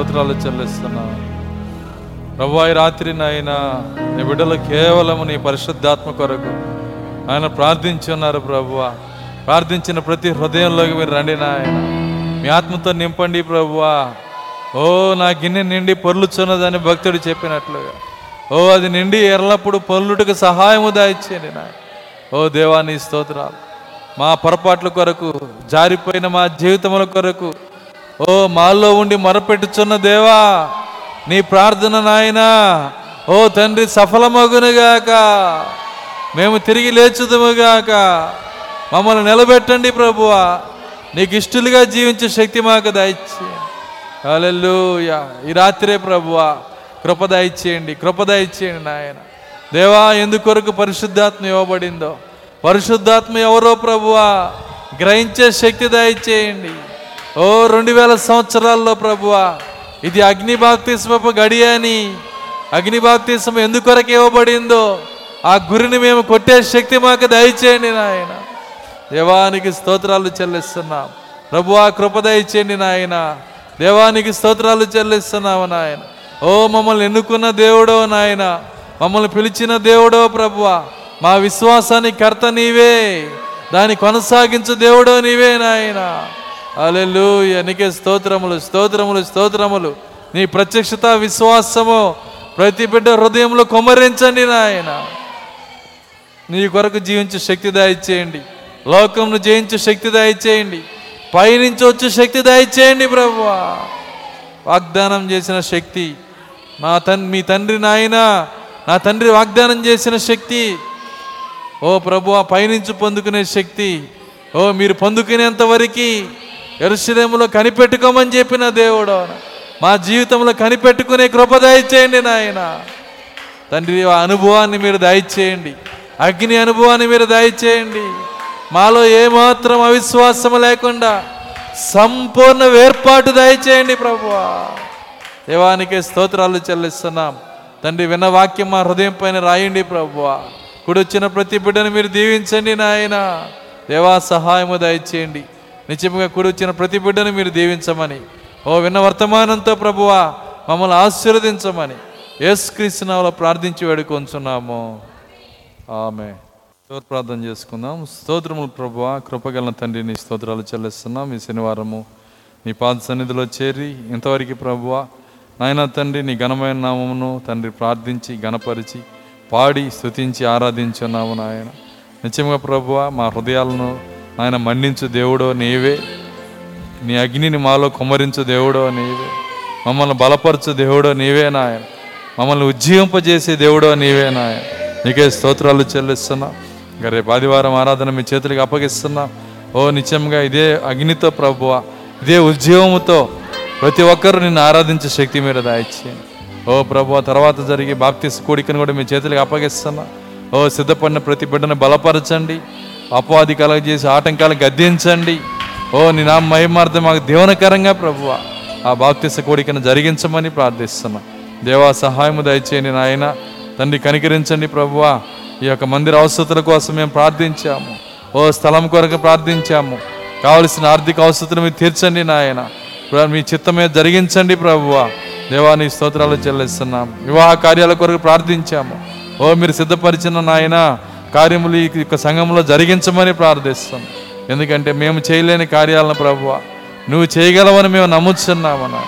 స్తోత్రాలు చెల్లిస్తున్నా ప్రభు ఈ రాత్రి నాయన నీ బిడ్డలు కేవలము నీ పరిశుద్ధాత్మ కొరకు. ఆయన ప్రార్థించున్నారు ప్రభువ ప్రార్థించిన ప్రతి హృదయంలోకి మీరు రండి నాయన. మీ ఆత్మతో నింపండి ప్రభువా ఓ నా గిన్నె నిండి పొర్లుచున్నదని భక్తుడు చెప్పినట్లుగా. ఓ అది నిండి ఎల్లప్పుడు పొల్లుటకు సహాయము దాయిచ్చేయండి నాయన. ఓ దేవా నీ స్తోత్రాలు. మా పొరపాట్ల కొరకు జారిపోయిన మా జీవితముల కొరకు ఓ మాల్లో ఉండి మొరపెట్టుచున్న దేవా నీ ప్రార్థన నాయనా. ఓ తండ్రి సఫలమగునుగాక. మేము తిరిగి లేచుదముగాక. మమ్మల్ని నిలబెట్టండి ప్రభువా. నీకు ఇష్టలుగా జీవించే శక్తి మాకు దయచి. అలెల్లు ఈ రాత్రే ప్రభువా కృప దయచేయండి కృప దయచేయండి నాయన. దేవా ఎందుకొరకు పరిశుద్ధాత్మ ఇవ్వబడిందో. పరిశుద్ధాత్మ ఎవరో ప్రభువా గ్రహించే శక్తి దయచేయండి. ఓ రెండు వేల సంవత్సరాల్లో ప్రభువా ఇది అగ్ని బాప్తిస్మపు గడి అని. అగ్ని బాప్తిస్మ ఎందుకొరకు ఇవ్వబడిందో ఆ గురిని మేము కొట్టే శక్తి మాకు దయచేయండి నాయన. దేవానికి స్తోత్రాలు చెల్లిస్తున్నాం. ప్రభువా కృప దయచేయండి నాయన. దేవానికి స్తోత్రాలు చెల్లిస్తున్నాము నాయన. ఓ మమ్మల్ని ఎన్నుకున్న దేవుడో నాయన. మమ్మల్ని పిలిచిన దేవుడో ప్రభువా మా విశ్వాసానికి కర్త నీవే. దాన్ని కొనసాగించు దేవుడో నీవే నాయన. అలెలుయ నీకే స్తోత్రములు స్తోత్రములు స్తోత్రములు. నీ ప్రత్యక్షత విశ్వాసము ప్రతి బిడ్డ హృదయంలో కొమ్మరించండి నాయన. నీ కొరకు జీవించే శక్తి దాయిచ్చేయండి లోకంను జయించే శక్తి దాయిచ్చేయండి పైనుంచి వచ్చే శక్తి దాయిచ్చేయండి ప్రభు వాగ్దానం చేసిన శక్తి నా తన్ మీ తండ్రి నాయన నా తండ్రి వాగ్దానం చేసిన శక్తి. ఓ ప్రభు పైనుంచి పొందుకునే శక్తి. ఓ మీరు పొందుకునేంత వరకు ఎరుసలేములో కనిపెట్టుకోమని చెప్పిన దేవుడు మా జీవితంలో కనిపెట్టుకునే కృప దయచేయండి నాయన. తండ్రి ఆ అనుభవాన్ని మీరు దయచేయండి. అగ్ని అనుభవాన్ని మీరు దయచేయండి. మాలో ఏమాత్రం అవిశ్వాసం లేకుండా సంపూర్ణ వేర్పాటు దయచేయండి ప్రభువా. దేవానికి స్తోత్రాలు చెల్లిస్తున్నాం. తండ్రి విన్న వాక్యం మా హృదయం పైన రాయండి ప్రభువా. కుడొచ్చిన ప్రతి బిడ్డను మీరు దీవించండి నాయన. దేవా సహాయము దయచేయండి. నిజంగా కుడొచ్చిన ప్రతి బిడ్డను మీరు దీవించమని. ఓ విన్న వర్తమానంతో ప్రభువా మమ్మల్ని ఆశీర్వదించమని. యేసుక్రీస్తునామలో ప్రార్థించి వేడుకొంచున్నాము. ఆమె స్తోత్ర ప్రార్థన చేసుకుందాం. స్తోత్రములు ప్రభువ కృపగల తండ్రి నీ స్తోత్రాలు చెల్లిస్తున్నాం. ఈ శనివారము నీ పాద సన్నిధిలో చేరి ఇంతవరకు ప్రభువ నాయన తండ్రి నీ ఘనమైన నామమును తండ్రి ప్రార్థించి గణపరిచి పాడి స్తుతించి ఆరాధించున్నాము నాయన. నిత్యముగా ప్రభువ మా హృదయాలను ఆయన మన్నించు దేవుడో నీవే. నీ అగ్నిని మాలో కుమరించు దేవుడో నీవే. మమ్మల్ని బలపరచు దేవుడో నీవే నాయన. మమ్మల్ని ఉజ్జీవింపజేసే దేవుడో నీవే నాయన. నీకే స్తోత్రాలు చెల్లిస్తున్నా. ఇంకా రేపు ఆదివారం ఆరాధన మీ చేతులకి అప్పగిస్తున్నా. ఓ నిత్యంగా ఇదే అగ్నితో ప్రభువ ఇదే ఉద్యోగముతో ప్రతి ఒక్కరూ నిన్ను ఆరాధించే శక్తి మీరు దాయిచ్చేయండి. ఓ ప్రభు తర్వాత జరిగే బాప్తిస్ కోడికను కూడా మీ చేతులకు అప్పగిస్తున్నా. ఓ సిద్ధపడిన ప్రతి బిడ్డను బలపరచండి. అపవాది కలగజేసి ఆటంకాలు గద్దించండి. ఓ నీ నా మహిమార్థం మాకు దీవనకరంగా ప్రభువ. ఆ బాప్తిస కోడికను జరిగించమని ప్రార్థిస్తున్నా. దేవా సహాయము దయచేయండి నాయన. తండ్రి కనికరించండి ప్రభువా. ఈ యొక్క మందిర అవసరతల కోసం మేము ప్రార్థించాము. ఓ స్థలం కొరకు ప్రార్థించాము. కావలసిన ఆర్థిక అవసరతను మీరు తీర్చండి నాయన. మీ చిత్తమే జరిగించండి ప్రభువా. దేవాని స్తోత్రాలు చెల్లిస్తున్నాం. వివాహ కార్యాల కొరకు ప్రార్థించాము. ఓ మీరు సిద్ధపరిచిన నాయనా కార్యములు ఈ యొక్క సంఘంలో జరిగించమని ప్రార్థిస్తాం. ఎందుకంటే మేము చేయలేని కార్యాలను ప్రభువ నువ్వు చేయగలవని మేము నమ్ముతున్నామన్నా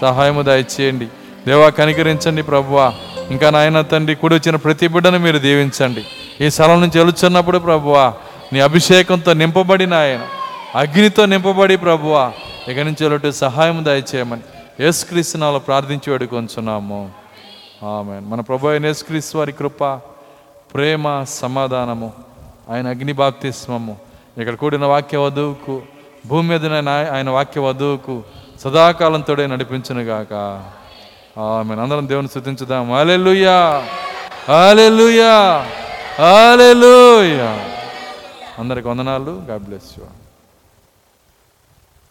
సహాయము దయచేయండి. దేవా కనికరించండి ప్రభువా. ఇంకా నాయన తండ్రి కూడి వచ్చిన ప్రతి బిడ్డను మీరు దీవించండి. ఈ స్థలం నుంచి వెలుచున్నప్పుడు ప్రభువా నీ అభిషేకంతో నింపబడి నాయన అగ్నితో నింపబడి ప్రభువా ఇక నుంచి వెళ్ళట్టు సహాయం దయచేయమని యేసుక్రీస్తునాలో ప్రార్థించి వేడుకొంచున్నాము. ఆమె మన ప్రభు అయిన యేసుక్రీస్తు వారి కృప ప్రేమ సమాధానము ఆయన అగ్ని బాప్తిస్మము. ఇక్కడ కూడిన వాక్య వధువుకు భూమి మీద ఆయన వాక్య వధువుకు సదాకాలంతోడే నడిపించునుగాక ఆమె అందరం దేవుని శృతించుదాం హాలెలుయా హాలెలుయా హాలెలుయా అందరికి వందనాలు. God bless you.